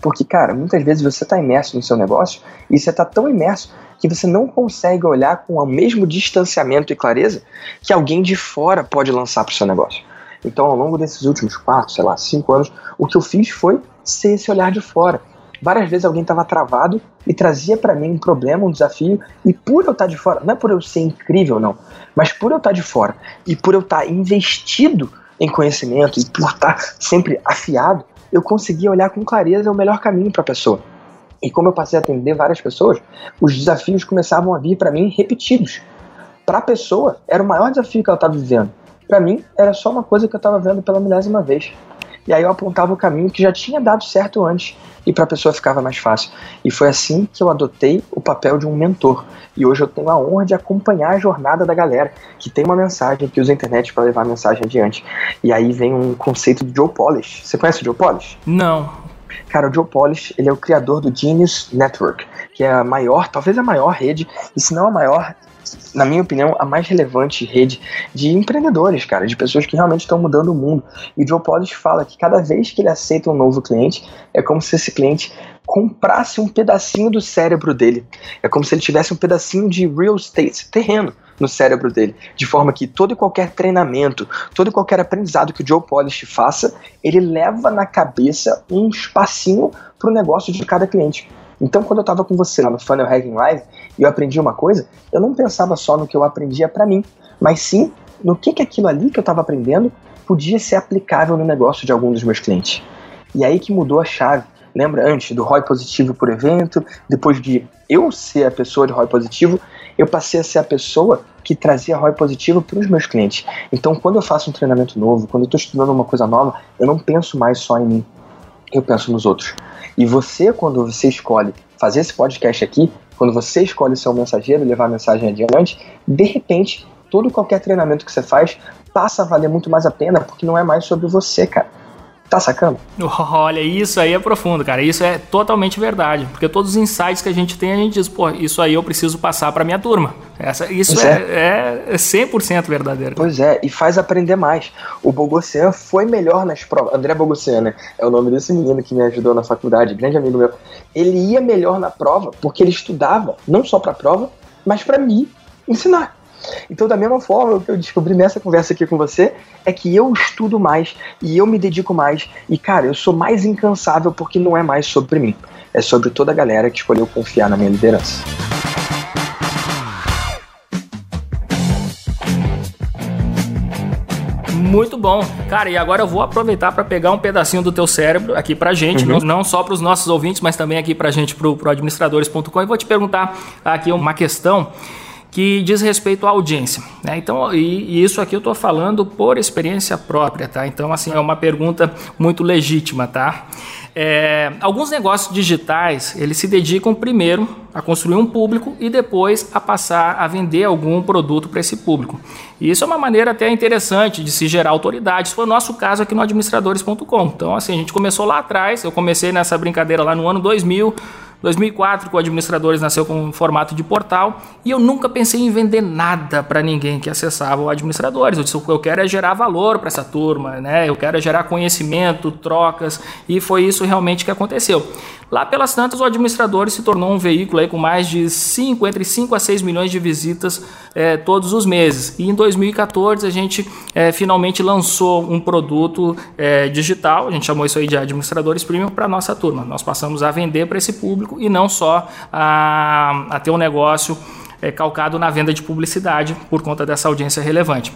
[SPEAKER 4] Porque, cara, muitas vezes você tá imerso no seu negócio e você tá tão imerso que você não consegue olhar com o mesmo distanciamento e clareza que alguém de fora pode lançar para o seu negócio. Então, ao longo desses últimos quatro, sei lá, cinco anos, o que eu fiz foi ser esse olhar de fora. Várias vezes alguém estava travado e trazia para mim um problema, um desafio, e por eu estar de fora, não é por eu ser incrível, não, mas por eu estar de fora e por eu estar investido em conhecimento e por estar sempre afiado, eu conseguia olhar com clareza o melhor caminho para a pessoa. E como eu passei a atender várias pessoas, os desafios começavam a vir para mim repetidos. Para a pessoa, era o maior desafio que ela estava vivendo. Para mim, era só uma coisa que eu estava vendo pela milésima vez. E aí eu apontava o caminho que já tinha dado certo antes e para a pessoa ficava mais fácil. E foi assim que eu adotei o papel de um mentor. E hoje eu tenho a honra de acompanhar a jornada da galera que tem uma mensagem, que usa a internet para levar a mensagem adiante. E aí vem um conceito do Joe Polish. Você conhece o Joe Polish?
[SPEAKER 1] Não.
[SPEAKER 4] Cara, o Joe Polish, ele é o criador do Genius Network, que é a maior, talvez a maior rede, e se não a maior, na minha opinião, a mais relevante rede de empreendedores, cara, de pessoas que realmente estão mudando o mundo. E o Joe Polish fala que cada vez que ele aceita um novo cliente, é como se esse cliente comprasse um pedacinho do cérebro dele. É como se ele tivesse um pedacinho de real estate, terreno, no cérebro dele, de forma que todo e qualquer treinamento, todo e qualquer aprendizado que o Joe Polish faça, ele leva na cabeça um espacinho para o negócio de cada cliente. Então, quando eu estava com você lá no Funnel Hacking Live e eu aprendi uma coisa, eu não pensava só no que eu aprendia para mim, mas sim no que, que aquilo ali que eu estava aprendendo podia ser aplicável no negócio de algum dos meus clientes. E aí que mudou a chave. Lembra antes do ROI positivo por evento, depois de eu ser a pessoa de ROI positivo, eu passei a ser a pessoa que trazia ROI positivo para os meus clientes. Então, quando eu faço um treinamento novo, quando eu estou estudando uma coisa nova, eu não penso mais só em mim, eu penso nos outros. E você, quando você escolhe fazer esse podcast aqui, quando você escolhe ser um mensageiro levar a mensagem adiante, de repente, todo qualquer treinamento que você faz passa a valer muito mais a pena, porque não é mais sobre você, cara. Tá sacando?
[SPEAKER 1] Olha, isso aí é profundo, cara. Isso é totalmente verdade. Porque todos os insights que a gente tem, a gente diz, pô, isso aí eu preciso passar para minha turma. Essa, isso é, é, é 100% verdadeiro.
[SPEAKER 4] Pois é, e faz aprender mais. O Bogossian foi melhor nas provas. André Bogossian, né? É o nome desse menino que me ajudou na faculdade, grande amigo meu. Ele ia melhor na prova porque ele estudava, não só para a prova, mas para mim ensinar. Então, da mesma forma, o que eu descobri nessa conversa aqui com você é que eu estudo mais e eu me dedico mais. E, cara, eu sou mais incansável porque não é mais sobre mim. É sobre toda a galera que escolheu confiar na minha liderança.
[SPEAKER 1] Muito bom. Cara, e agora eu vou aproveitar para pegar um pedacinho do teu cérebro aqui pra gente, uhum. não, não, só para os nossos ouvintes, mas também aqui pra gente pro, pro administradores.com e vou te perguntar aqui uma questão que diz respeito à audiência. Né? Então, e, e, isso aqui eu estou falando por experiência própria, tá? Então, assim, é uma pergunta muito legítima, tá? É, alguns negócios digitais, eles se dedicam primeiro a construir um público e depois a passar a vender algum produto para esse público. E isso é uma maneira até interessante de se gerar autoridade. Isso foi o nosso caso aqui no administradores.com. Então, assim, a gente começou lá atrás, eu comecei nessa brincadeira lá no ano 2000, 2004, que o Administradores nasceu com um formato de portal e eu nunca pensei em vender nada para ninguém que acessava o Administradores. Eu disse, o que eu quero é gerar valor para essa turma, né? Eu quero é gerar conhecimento, trocas e foi isso realmente que aconteceu. Lá pelas tantas, o Administradores se tornou um veículo aí com mais de 5, entre 5 a 6 milhões de visitas é, todos os meses. E em 2014 a gente é, finalmente lançou um produto é, digital, a gente chamou isso aí de Administradores Premium para nossa turma. Nós passamos a vender para esse público público e não só a, a ter um negócio é, calcado na venda de publicidade por conta dessa audiência relevante.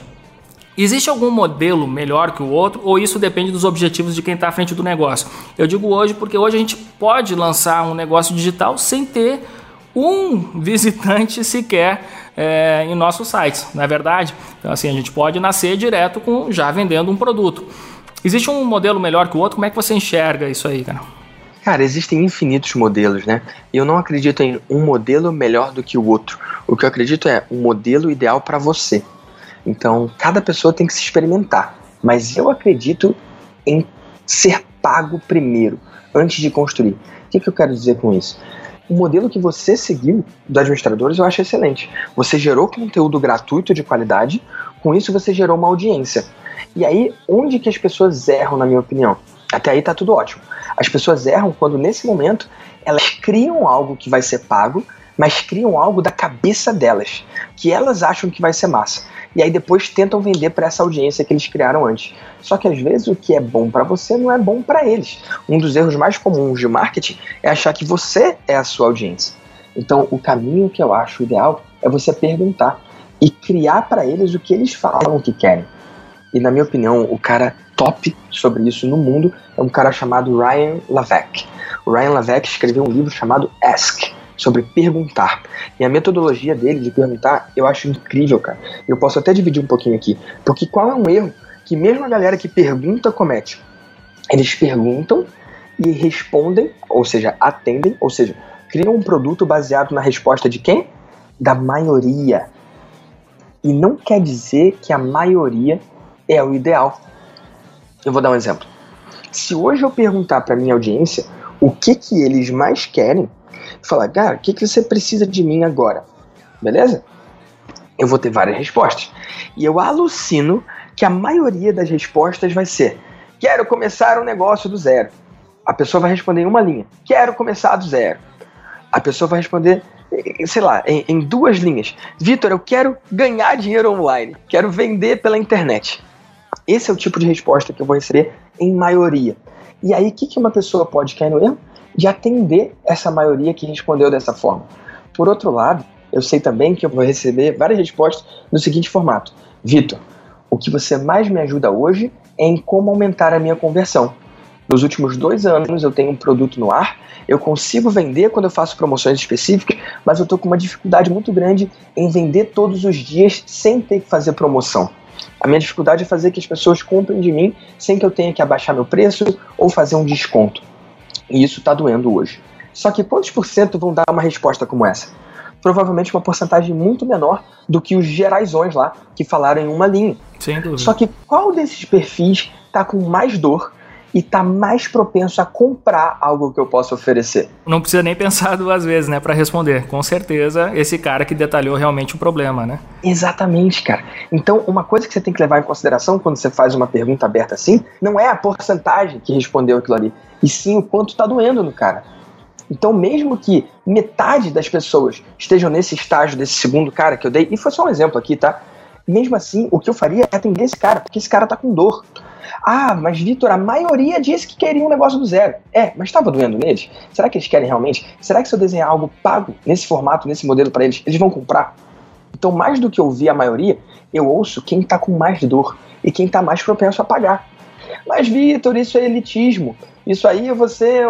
[SPEAKER 1] Existe algum modelo melhor que o outro ou isso depende dos objetivos de quem está à frente do negócio? Eu digo hoje porque hoje a gente pode lançar um negócio digital sem ter um visitante sequer é, em nossos sites, não é verdade? Então assim, a gente pode nascer direto com já vendendo um produto. Existe um modelo melhor que o outro? Como é que você enxerga isso aí, cara?
[SPEAKER 4] Cara, existem infinitos modelos, né? E eu não acredito em um modelo melhor do que o outro. O que eu acredito é um modelo ideal para você. Então, cada pessoa tem que se experimentar. Mas eu acredito em ser pago primeiro, antes de construir. O que, que eu quero dizer com isso? O modelo que você seguiu do administradores eu acho excelente. Você gerou conteúdo gratuito de qualidade, com isso você gerou uma audiência. E aí, onde que as pessoas erram, na minha opinião? Até aí tá tudo ótimo. As pessoas erram quando, nesse momento, elas criam algo que vai ser pago, mas criam algo da cabeça delas, que elas acham que vai ser massa. E aí depois tentam vender para essa audiência que eles criaram antes. Só que às vezes o que é bom para você não é bom para eles. Um dos erros mais comuns de marketing é achar que você é a sua audiência. Então, o caminho que eu acho ideal é você perguntar e criar para eles o que eles falam que querem. E na minha opinião, o cara top sobre isso no mundo é um cara chamado Ryan Lavec. O Ryan Lavec escreveu um livro chamado Ask, sobre perguntar. E a metodologia dele de perguntar eu acho incrível, cara. Eu posso até dividir um pouquinho aqui. Porque qual é um erro que mesmo a galera que pergunta comete? Eles perguntam e respondem, ou seja, atendem, ou seja, criam um produto baseado na resposta de quem? Da maioria. E não quer dizer que a maioria é o ideal. Eu vou dar um exemplo. Se hoje eu perguntar para minha audiência o que que eles mais querem, falar, cara, o que que você precisa de mim agora? Beleza? Eu vou ter várias respostas. E eu alucino que a maioria das respostas vai ser: quero começar um negócio do zero. A pessoa vai responder em uma linha: quero começar do zero. A pessoa vai responder, sei lá, em, em duas linhas: Vitor, eu quero ganhar dinheiro online, quero vender pela internet. Esse é o tipo de resposta que eu vou receber em maioria. E aí, o que, que uma pessoa pode cair no erro? De atender essa maioria que respondeu dessa forma. Por outro lado, eu sei também que eu vou receber várias respostas no seguinte formato: Vitor, o que você mais me ajuda hoje é em como aumentar a minha conversão. Nos últimos dois anos eu tenho um produto no ar, eu consigo vender quando eu faço promoções específicas, mas eu estou com uma dificuldade muito grande em vender todos os dias sem ter que fazer promoção. A minha dificuldade é fazer que as pessoas comprem de mim sem que eu tenha que abaixar meu preço ou fazer um desconto. E isso está doendo hoje. Só que quantos por cento vão dar uma resposta como essa? Provavelmente uma porcentagem muito menor do que os geraisões lá que falaram em uma linha.
[SPEAKER 1] Sem dúvida.
[SPEAKER 4] Só que qual desses perfis está com mais dor e tá mais propenso a comprar algo que eu possa oferecer.
[SPEAKER 1] Não precisa nem pensar duas vezes, né, para responder. Com certeza, esse cara que detalhou realmente o problema, né?
[SPEAKER 4] Exatamente, cara. Então, uma coisa que você tem que levar em consideração quando você faz uma pergunta aberta assim, não é a porcentagem que respondeu aquilo ali, e sim o quanto tá doendo no cara. Então, mesmo que metade das pessoas estejam nesse estágio desse segundo cara que eu dei, e foi só um exemplo aqui, tá? Mesmo assim, o que eu faria é atender esse cara, porque esse cara tá com dor. Ah, mas Vitor, a maioria disse que queria um negócio do zero. É, mas estava doendo neles? Será que eles querem realmente? Será que se eu desenhar algo pago nesse formato, nesse modelo para eles, eles vão comprar? Então, mais do que ouvir a maioria, eu ouço quem está com mais dor e quem está mais propenso a pagar. Mas, Vitor, isso é elitismo. Isso aí é você,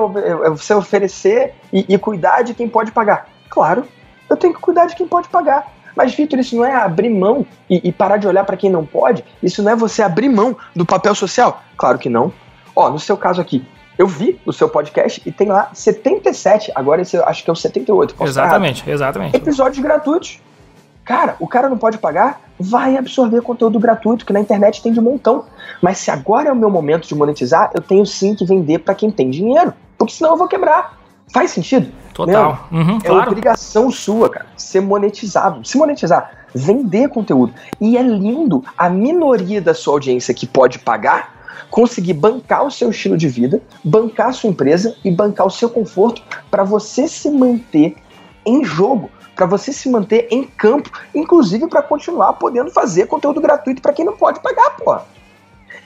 [SPEAKER 4] é você oferecer e, e cuidar de quem pode pagar. Claro, eu tenho que cuidar de quem pode pagar. Mas, Vitor, isso não é abrir mão e, e parar de olhar para quem não pode? Isso não é você abrir mão do papel social? Claro que não. Ó, no seu caso aqui, eu vi o seu podcast e tem lá 77, agora esse eu acho que é o 78.
[SPEAKER 1] Exatamente, exatamente.
[SPEAKER 4] Episódios gratuitos. Cara, o cara não pode pagar, vai absorver conteúdo gratuito, que na internet tem de montão. Mas se agora é o meu momento de monetizar, eu tenho sim que vender para quem tem dinheiro, porque senão eu vou quebrar. Faz sentido?
[SPEAKER 1] Total. Uhum,
[SPEAKER 4] é claro. obrigação sua, cara, ser monetizado. Se monetizar, vender conteúdo. E é lindo a minoria da sua audiência que pode pagar conseguir bancar o seu estilo de vida, bancar a sua empresa e bancar o seu conforto para você se manter em jogo para você se manter em campo, inclusive para continuar podendo fazer conteúdo gratuito para quem não pode pagar, pô.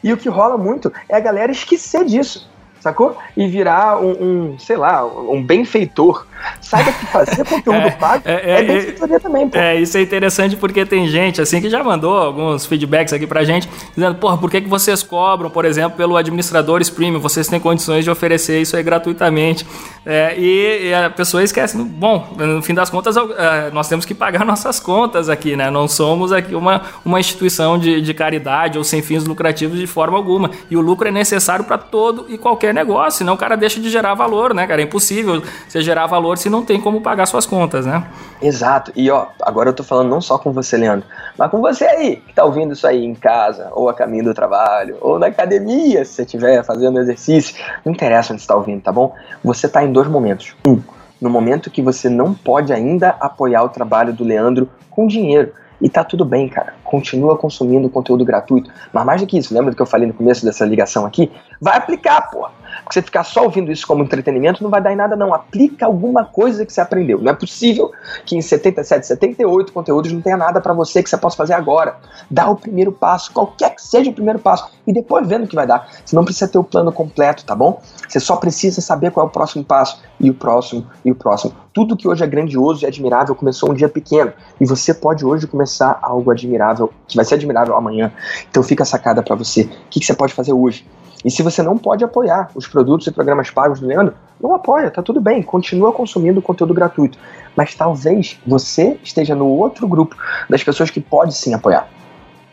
[SPEAKER 4] E o que rola muito é a galera esquecer disso sacou? E virar um, um, sei lá, um benfeitor. Saiba que fazer conteúdo é, pago é, é, é benfeitoria também, pô.
[SPEAKER 1] É, isso é interessante porque tem gente, assim, que já mandou alguns feedbacks aqui pra gente, dizendo, porra, por que, que vocês cobram, por exemplo, pelo administradores premium? Vocês têm condições de oferecer isso aí gratuitamente. É, e, e, a pessoa esquece, bom, no fim das contas, é, nós temos que pagar nossas contas aqui, né? Não somos aqui uma, uma instituição de, de caridade ou sem fins lucrativos de forma alguma. E o lucro é necessário para todo e qualquer qualquer negócio, senão o cara deixa de gerar valor, né, cara? É impossível você gerar valor se não tem como pagar suas contas, né?
[SPEAKER 4] Exato. E ó, agora eu tô falando não só com você, Leandro, mas com você aí, que tá ouvindo isso aí em casa, ou a caminho do trabalho, ou na academia, se você estiver fazendo exercício. Não interessa onde você tá ouvindo, tá bom? Você tá em dois momentos. Um, no momento que você não pode ainda apoiar o trabalho do Leandro com dinheiro. E tá tudo bem, cara. Continua consumindo conteúdo gratuito. Mas mais do que isso, lembra do que eu falei no começo dessa ligação aqui? Vai aplicar, pô. Porque você ficar só ouvindo isso como entretenimento não vai dar em nada, não. Aplica alguma coisa que você aprendeu. Não é possível que em 77, 78 conteúdos não tenha nada para você que você possa fazer agora. Dá o primeiro passo, qualquer que seja o primeiro passo, e depois vendo o que vai dar. Você não precisa ter o plano completo, tá bom? Você só precisa saber qual é o próximo passo, e o próximo, e o próximo. Tudo que hoje é grandioso e admirável começou um dia pequeno. E você pode hoje começar algo admirável, que vai ser admirável amanhã. Então fica a sacada para você. O que, que você pode fazer hoje? E se você não pode apoiar os produtos e programas pagos do Leandro, não apoia, tá tudo bem, continua consumindo conteúdo gratuito. Mas talvez você esteja no outro grupo das pessoas que pode sim apoiar.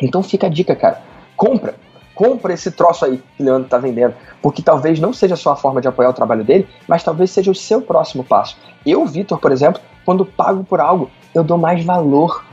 [SPEAKER 4] Então fica a dica, cara. Compra. Compra esse troço aí que o Leandro tá vendendo. Porque talvez não seja só a forma de apoiar o trabalho dele, mas talvez seja o seu próximo passo. Eu, Vitor, por exemplo, quando pago por algo, eu dou mais valor.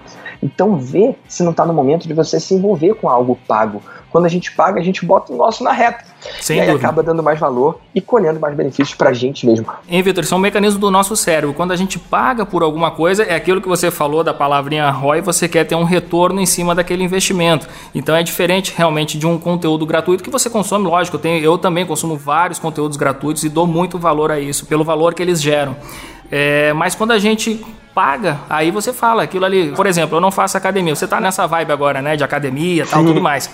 [SPEAKER 4] Então vê se não está no momento de você se envolver com algo pago quando a gente paga, a gente bota o nosso na reta. Sem e aí dúvida. acaba dando mais valor e colhendo mais benefícios pra gente mesmo.
[SPEAKER 1] Hein, Vitor? Isso é um mecanismo do nosso cérebro. Quando a gente paga por alguma coisa, é aquilo que você falou da palavrinha ROI, você quer ter um retorno em cima daquele investimento. Então é diferente realmente de um conteúdo gratuito que você consome, lógico. Eu, tenho, eu também consumo vários conteúdos gratuitos e dou muito valor a isso, pelo valor que eles geram. É, mas quando a gente paga, aí você fala aquilo ali. Por exemplo, eu não faço academia. Você está nessa vibe agora, né? De academia e tal, tudo mais.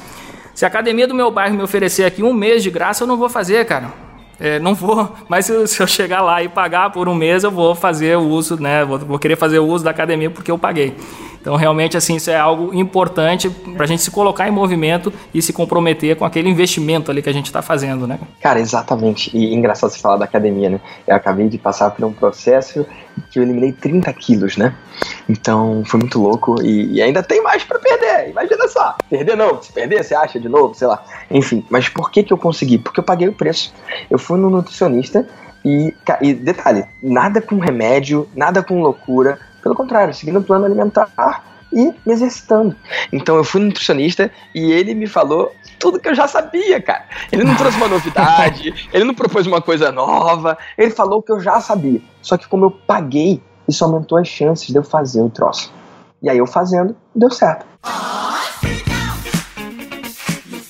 [SPEAKER 1] Se a academia do meu bairro me oferecer aqui um mês de graça, eu não vou fazer, cara. É, não vou, mas se eu, se eu, chegar lá e pagar por um mês, eu vou fazer o uso, né? Vou, vou, querer fazer o uso da academia porque eu paguei. Então, realmente, assim, isso é algo importante para a gente se colocar em movimento e se comprometer com aquele investimento ali que a gente está fazendo, né?
[SPEAKER 4] Cara, exatamente. E engraçado você falar da academia, né? Eu acabei de passar por um processo que eu eliminei 30 quilos, né? Então foi muito louco e, e ainda tem mais para perder. Imagina só. Perder não, se perder, você acha de novo, sei lá. Enfim, mas por que, que eu consegui? Porque eu paguei o preço. Eu fui no nutricionista e, e detalhe, nada com remédio, nada com loucura. Pelo contrário, seguindo o plano alimentar e me exercitando. Então eu fui nutricionista e ele me falou tudo que eu já sabia, cara. Ele não trouxe uma novidade, ele não propôs uma coisa nova, ele falou o que eu já sabia. Só que como eu paguei, isso aumentou as chances de eu fazer o troço. E aí eu fazendo, deu certo.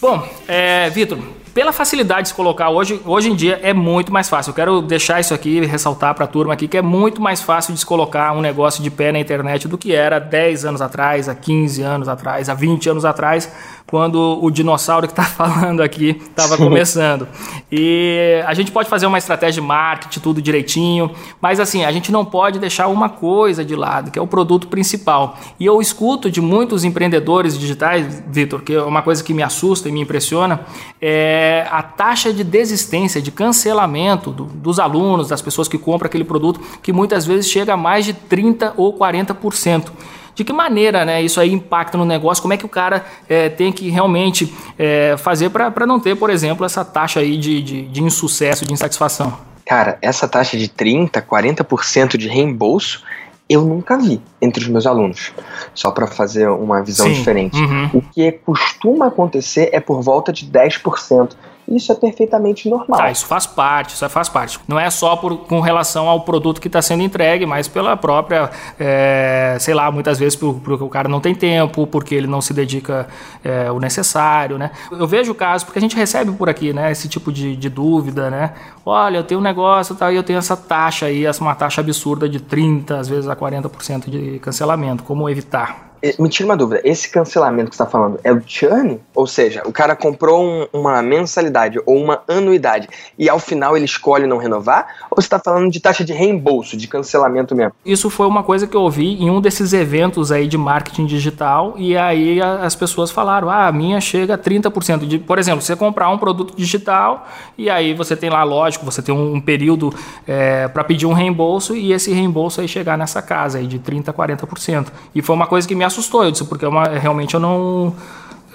[SPEAKER 1] Bom, é, Vitor, pela facilidade de se colocar hoje, hoje em dia é muito mais fácil. Eu quero deixar isso aqui, ressaltar para a turma aqui que é muito mais fácil de se colocar um negócio de pé na internet do que era 10 anos atrás, há 15 anos atrás, há 20 anos atrás, quando o dinossauro que está falando aqui estava começando. E a gente pode fazer uma estratégia de marketing, tudo direitinho, mas assim, a gente não pode deixar uma coisa de lado, que é o produto principal. E eu escuto de muitos empreendedores digitais, Vitor, que é uma coisa que me assusta e me impressiona, é a taxa de desistência, de cancelamento do, dos alunos, das pessoas que compram aquele produto, que muitas vezes chega a mais de 30 ou 40% de que maneira né, isso aí impacta no negócio, como é que o cara é, tem que realmente é, fazer para não ter, por exemplo, essa taxa aí de, de, de insucesso, de insatisfação.
[SPEAKER 4] Cara, essa taxa de 30%, 40% de reembolso eu nunca vi entre os meus alunos. Só para fazer uma visão Sim. diferente. Uhum. O que costuma acontecer é por volta de 10%. Isso é perfeitamente normal.
[SPEAKER 1] Ah, isso faz parte, isso faz parte. Não é só por, com relação ao produto que está sendo entregue, mas pela própria, é, sei lá, muitas vezes porque o cara não tem tempo, porque ele não se dedica é, o necessário, né? Eu vejo o caso, porque a gente recebe por aqui, né, esse tipo de, de dúvida, né? Olha, eu tenho um negócio tá, e eu tenho essa taxa aí, essa uma taxa absurda de 30, às vezes a 40% de cancelamento. Como evitar?
[SPEAKER 4] Me tira uma dúvida, esse cancelamento que você está falando é o churn? Ou seja, o cara comprou um, uma mensalidade ou uma anuidade e ao final ele escolhe não renovar? Ou você está falando de taxa de reembolso, de cancelamento mesmo?
[SPEAKER 1] Isso foi uma coisa que eu ouvi em um desses eventos aí de marketing digital e aí as pessoas falaram, ah, a minha chega a 30%. De, por exemplo, você comprar um produto digital e aí você tem lá, lógico, você tem um, um período é, para pedir um reembolso e esse reembolso aí chegar nessa casa aí de 30% a 40%. E foi uma coisa que me assustou, eu disse, porque é uma, realmente eu não,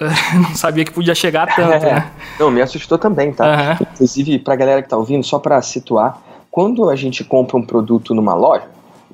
[SPEAKER 1] não sabia que podia chegar tanto,
[SPEAKER 4] é,
[SPEAKER 1] né?
[SPEAKER 4] Não, me assustou também, tá? Uhum. Inclusive, pra galera que tá ouvindo, só para situar, quando a gente compra um produto numa loja,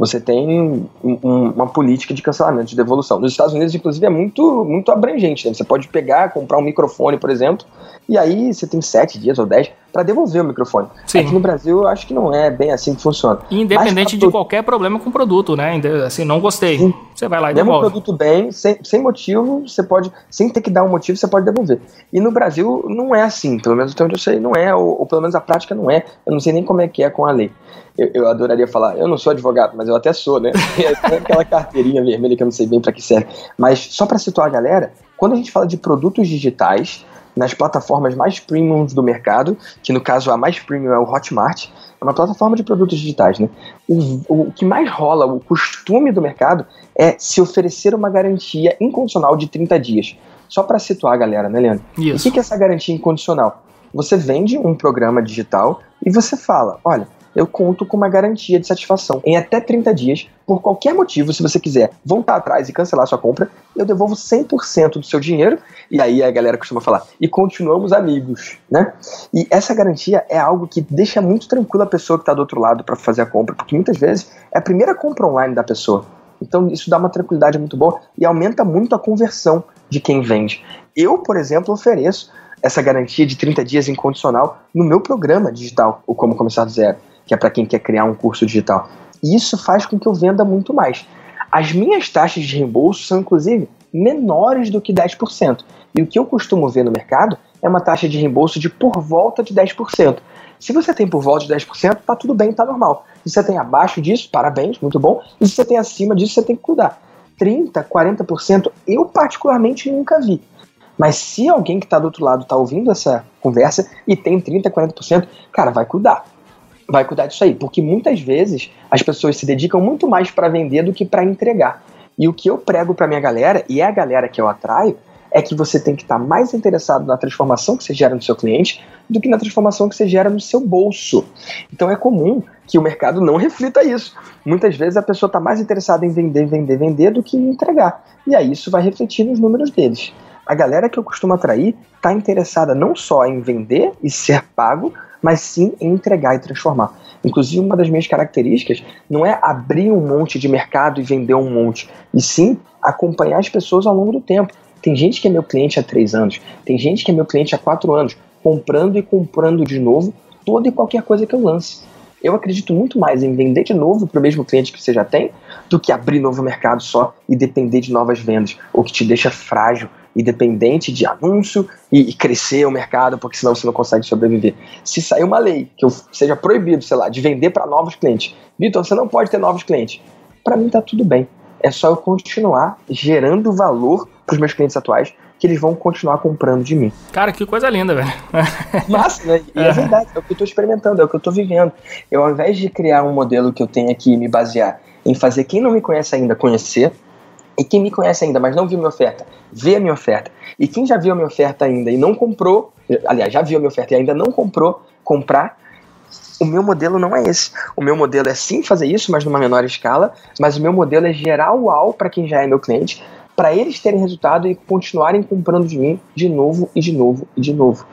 [SPEAKER 4] você tem um, uma política de cancelamento, de devolução. Nos Estados Unidos, inclusive, é muito, muito abrangente. Né? Você pode pegar, comprar um microfone, por exemplo, e aí você tem sete dias ou dez para devolver o microfone. Sim. Aqui no Brasil, eu acho que não é bem assim que funciona.
[SPEAKER 1] Independente de qualquer problema com o produto, né? Assim, não gostei. Sim. Você vai lá e
[SPEAKER 4] Mesmo
[SPEAKER 1] devolve.
[SPEAKER 4] um produto bem, sem, sem motivo, você pode, sem ter que dar um motivo, você pode devolver. E no Brasil não é assim, pelo menos até onde eu sei, não é, ou, ou pelo menos a prática não é. Eu não sei nem como é que é com a lei. Eu, eu, adoraria falar, eu não sou advogado, mas eu até sou, né? Tem aquela carteirinha vermelha que eu não sei bem para que serve. Mas só para situar a galera, quando a gente fala de produtos digitais, nas plataformas mais premiums do mercado, que no caso a mais premium é o Hotmart, é uma plataforma de produtos digitais, né? O, o que mais rola, o costume do mercado é se oferecer uma garantia incondicional de 30 dias. Só para situar a galera, né, Leandro? Isso. E o que é essa garantia incondicional? Você vende um programa digital e você fala: olha, eu conto com uma garantia de satisfação. Em até 30 dias, por qualquer motivo, se você quiser voltar atrás e cancelar sua compra, eu devolvo 100% do seu dinheiro. E aí a galera costuma falar, e continuamos amigos, né? E essa garantia é algo que deixa muito tranquila a pessoa que está do outro lado para fazer a compra, porque muitas vezes é a primeira compra online da pessoa. Então isso dá uma tranquilidade muito boa e aumenta muito a conversão de quem vende. Eu, por exemplo, ofereço essa garantia de 30 dias incondicional no meu programa digital, o Como Começar do Zero que é para quem quer criar um curso digital. E isso faz com que eu venda muito mais. As minhas taxas de reembolso são, inclusive, menores do que 10%. E o que eu costumo ver no mercado é uma taxa de reembolso de por volta de 10%. Se você tem por volta de 10%, tá tudo bem, tá normal. Se você tem abaixo disso, parabéns, muito bom. E se você tem acima disso, você tem que cuidar. 30%, 40%, eu particularmente nunca vi. Mas se alguém que está do outro lado está ouvindo essa conversa e tem 30%, 40%, cara, vai cuidar vai cuidar disso aí, porque muitas vezes as pessoas se dedicam muito mais para vender do que para entregar. E o que eu prego para minha galera, e é a galera que eu atraio, é que você tem que estar tá mais interessado na transformação que você gera no seu cliente do que na transformação que você gera no seu bolso. Então é comum que o mercado não reflita isso. Muitas vezes a pessoa está mais interessada em vender, vender, vender do que em entregar. E aí isso vai refletir nos números deles. A galera que eu costumo atrair está interessada não só em vender e ser pago, mas sim em entregar e transformar. Inclusive, uma das minhas características não é abrir um monte de mercado e vender um monte, e sim acompanhar as pessoas ao longo do tempo. Tem gente que é meu cliente há três anos, tem gente que é meu cliente há quatro anos, comprando e comprando de novo toda e qualquer coisa que eu lance. Eu acredito muito mais em vender de novo para o mesmo cliente que você já tem do que abrir novo mercado só e depender de novas vendas, o que te deixa frágil e dependente de anúncio e, e, crescer o mercado, porque senão você não consegue sobreviver. Se sair uma lei que eu seja proibido, sei lá, de vender para novos clientes, Vitor, você não pode ter novos clientes. Para mim tá tudo bem. É só eu continuar gerando valor para os meus clientes atuais que eles vão continuar comprando de mim.
[SPEAKER 1] Cara, que coisa linda, velho.
[SPEAKER 4] Massa, né? E é. é verdade, é o que eu estou experimentando, é o que eu estou vivendo. Eu, ao invés de criar um modelo que eu tenha que me basear em fazer quem não me conhece ainda conhecer, e quem me conhece ainda, mas não viu minha oferta, vê a minha oferta. E quem já viu a minha oferta ainda e não comprou, aliás, já viu a minha oferta e ainda não comprou, comprar, o meu modelo não é esse. O meu modelo é sim fazer isso, mas numa menor escala, mas o meu modelo é gerar UAU para quem já é meu cliente, para eles terem resultado e continuarem comprando de mim de novo e de novo e de novo.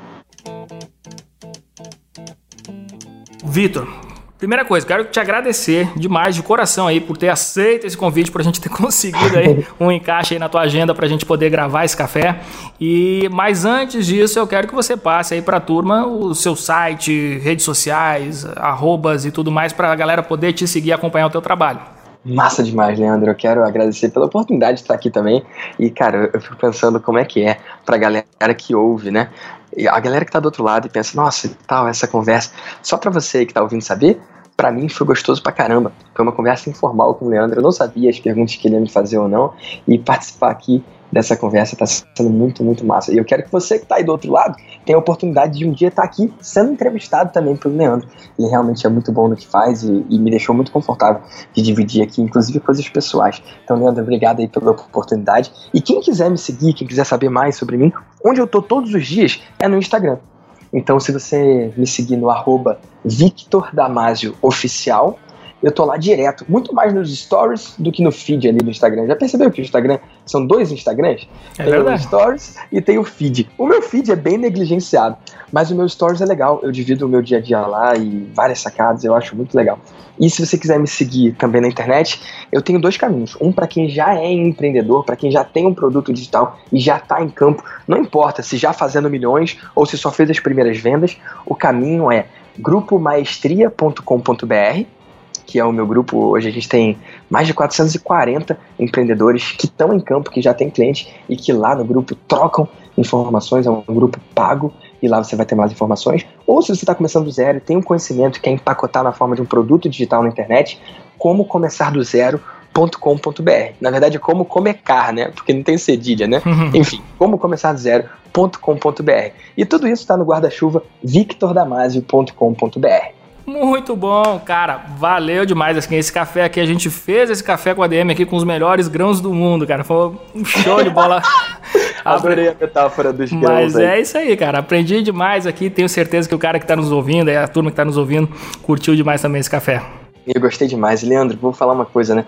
[SPEAKER 1] Vitor, Primeira coisa, quero te agradecer demais de coração aí por ter aceito esse convite, para a gente ter conseguido aí um encaixe aí na tua agenda para a gente poder gravar esse café. E mas antes disso, eu quero que você passe aí para a turma o seu site, redes sociais, arrobas e tudo mais para a galera poder te seguir e acompanhar o teu trabalho.
[SPEAKER 4] Massa demais, Leandro. Eu quero agradecer pela oportunidade de estar aqui também. E, cara, eu fico pensando como é que é pra galera que ouve, né? A galera que tá do outro lado e pensa, nossa, tal, essa conversa. Só pra você que tá ouvindo saber, para mim foi gostoso pra caramba. Foi uma conversa informal com o Leandro. Eu não sabia as perguntas que ele ia me fazer ou não. E participar aqui dessa conversa está sendo muito, muito massa. E eu quero que você que está aí do outro lado tenha a oportunidade de um dia estar tá aqui sendo entrevistado também pelo Leandro. Ele realmente é muito bom no que faz e, e, me deixou muito confortável de dividir aqui, inclusive coisas pessoais. Então, Leandro, obrigado aí pela oportunidade. E quem quiser me seguir, quem quiser saber mais sobre mim, onde eu tô todos os dias é no Instagram. Então, se você me seguir no arroba Victor Damasio Oficial, eu tô lá direto, muito mais nos stories do que no feed ali do Instagram. Já percebeu que o Instagram são dois Instagrams?
[SPEAKER 1] É
[SPEAKER 4] tem
[SPEAKER 1] verdade.
[SPEAKER 4] o stories e tem o feed. O meu feed é bem negligenciado, mas o meu stories é legal. Eu divido o meu dia a dia lá e várias sacadas, eu acho muito legal. E se você quiser me seguir também na internet, eu tenho dois caminhos. Um para quem já é empreendedor, para quem já tem um produto digital e já está em campo, não importa se já fazendo milhões ou se só fez as primeiras vendas, o caminho é grupomaestria.com.br que é o meu grupo. Hoje a gente tem mais de 440 empreendedores que estão em campo, que já tem cliente e que lá no grupo trocam informações. É um grupo pago e lá você vai ter mais informações. Ou se você está começando do zero e tem um conhecimento que quer empacotar na forma de um produto digital na internet, como começar do zero .com.br. Na verdade, como comecar, né? Porque não tem cedilha, né? Uhum. Enfim, como começar do zero.com.br. E tudo isso está no guarda-chuva victordamasio.com.br.
[SPEAKER 1] Muito bom, cara. Valeu demais assim, esse café aqui. A gente fez esse café com a DM aqui com os melhores grãos do mundo, cara. Foi um show de bola.
[SPEAKER 4] Adorei a metáfora dos grãos.
[SPEAKER 1] Mas aí. é isso aí, cara. Aprendi demais aqui. Tenho certeza que o cara que está nos ouvindo, a turma que está nos ouvindo, curtiu demais também esse café.
[SPEAKER 4] Eu gostei demais. Leandro, vou falar uma coisa, né?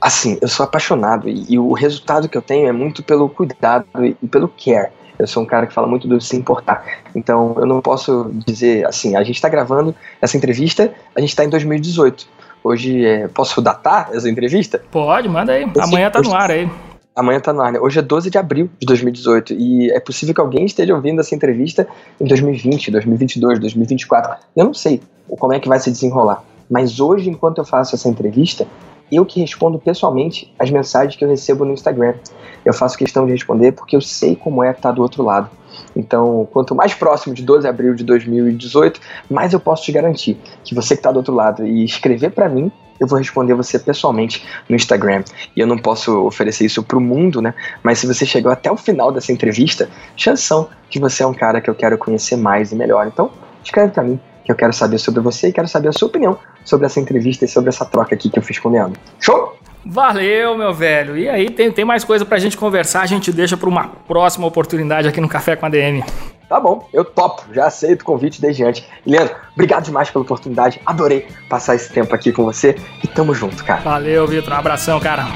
[SPEAKER 4] Assim, eu sou apaixonado e, e o resultado que eu tenho é muito pelo cuidado e, e pelo care. Eu sou um cara que fala muito do se importar. Então, eu não posso dizer assim, a gente está gravando essa entrevista, a gente está em 2018. Hoje, é, posso datar essa entrevista?
[SPEAKER 1] Pode, manda aí. Esse, Amanhã tá no ar aí.
[SPEAKER 4] Amanhã tá no ar, né? Hoje é 12 de abril de 2018 e é possível que alguém esteja ouvindo essa entrevista em 2020, 2022, 2024. Eu não sei como é que vai se desenrolar. Mas hoje, enquanto eu faço essa entrevista, eu que respondo pessoalmente as mensagens que eu recebo no Instagram. Eu faço questão de responder porque eu sei como é estar do outro lado. Então, quanto mais próximo de 12 de abril de 2018, mais eu posso te garantir que você que está do outro lado e escrever para mim, eu vou responder você pessoalmente no Instagram. E eu não posso oferecer isso para o mundo, né? Mas se você chegou até o final dessa entrevista, chanção que você é um cara que eu quero conhecer mais e melhor. Então, escreve para mim que eu quero saber sobre você e quero saber a sua opinião sobre essa entrevista e sobre essa troca aqui que eu fiz com o Leandro. Show?
[SPEAKER 1] Valeu, meu velho. E aí, tem, tem mais coisa pra gente conversar, a gente deixa pra uma próxima oportunidade aqui no Café com a DM.
[SPEAKER 4] Tá bom, eu topo, já aceito o convite desde antes. Leandro, obrigado demais pela oportunidade, adorei passar esse tempo aqui com você e tamo junto, cara.
[SPEAKER 1] Valeu, Vitor, um abração, cara.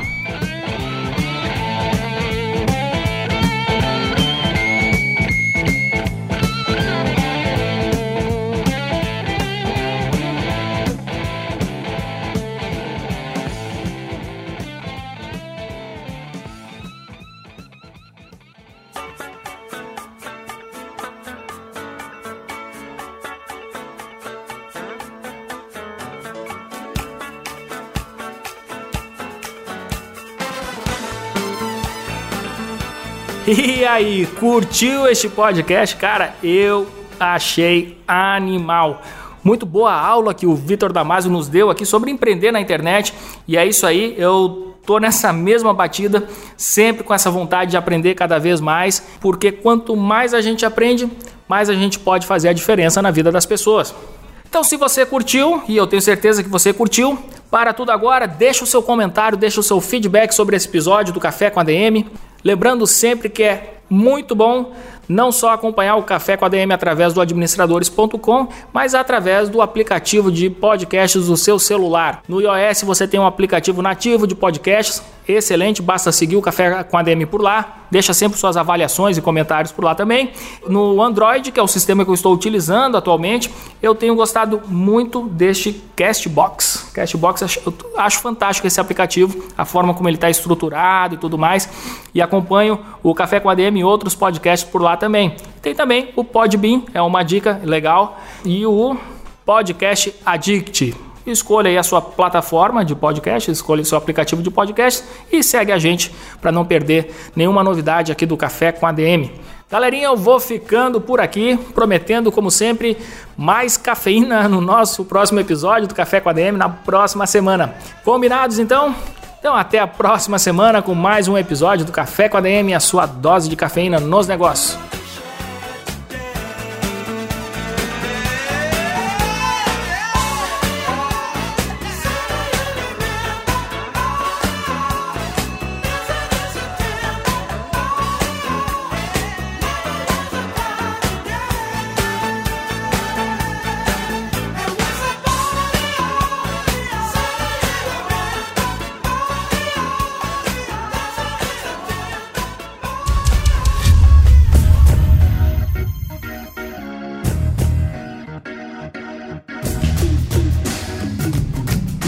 [SPEAKER 1] E aí, curtiu este podcast? Cara, eu achei animal. Muito boa aula que o Vitor Damasio nos deu aqui sobre empreender na internet. E é isso aí, eu tô nessa mesma batida, sempre com essa vontade de aprender cada vez mais, porque quanto mais a gente aprende, mais a gente pode fazer a diferença na vida das pessoas. Então, se você curtiu, e eu tenho certeza que você curtiu, para tudo agora, deixa o seu comentário, deixa o seu feedback sobre esse episódio do Café com a DM. Lembrando sempre que é muito bom não só acompanhar o Café com a DM através do administradores.com, mas através do aplicativo de podcasts do seu celular. No iOS você tem um aplicativo nativo de podcasts, excelente, basta seguir o Café com a DM por lá, deixa sempre suas avaliações e comentários por lá também. No Android, que é o sistema que eu estou utilizando atualmente, eu tenho gostado muito deste Castbox. Castbox, eu acho fantástico esse aplicativo, a forma como ele está estruturado e tudo mais, e acompanho o Café com a DM e outros podcasts por lá também. Tem também o Podbean, é uma dica legal, e o Podcast Addict. Escolha aí a sua plataforma de podcast, escolha o seu aplicativo de podcast e segue a gente para não perder nenhuma novidade aqui do Café com ADM. Galerinha, eu vou ficando por aqui, prometendo, como sempre, mais cafeína no nosso próximo episódio do Café com ADM na próxima semana. Combinados então? Então, até a próxima semana com mais um episódio do Café com ADM, a sua dose de cafeína nos negócios.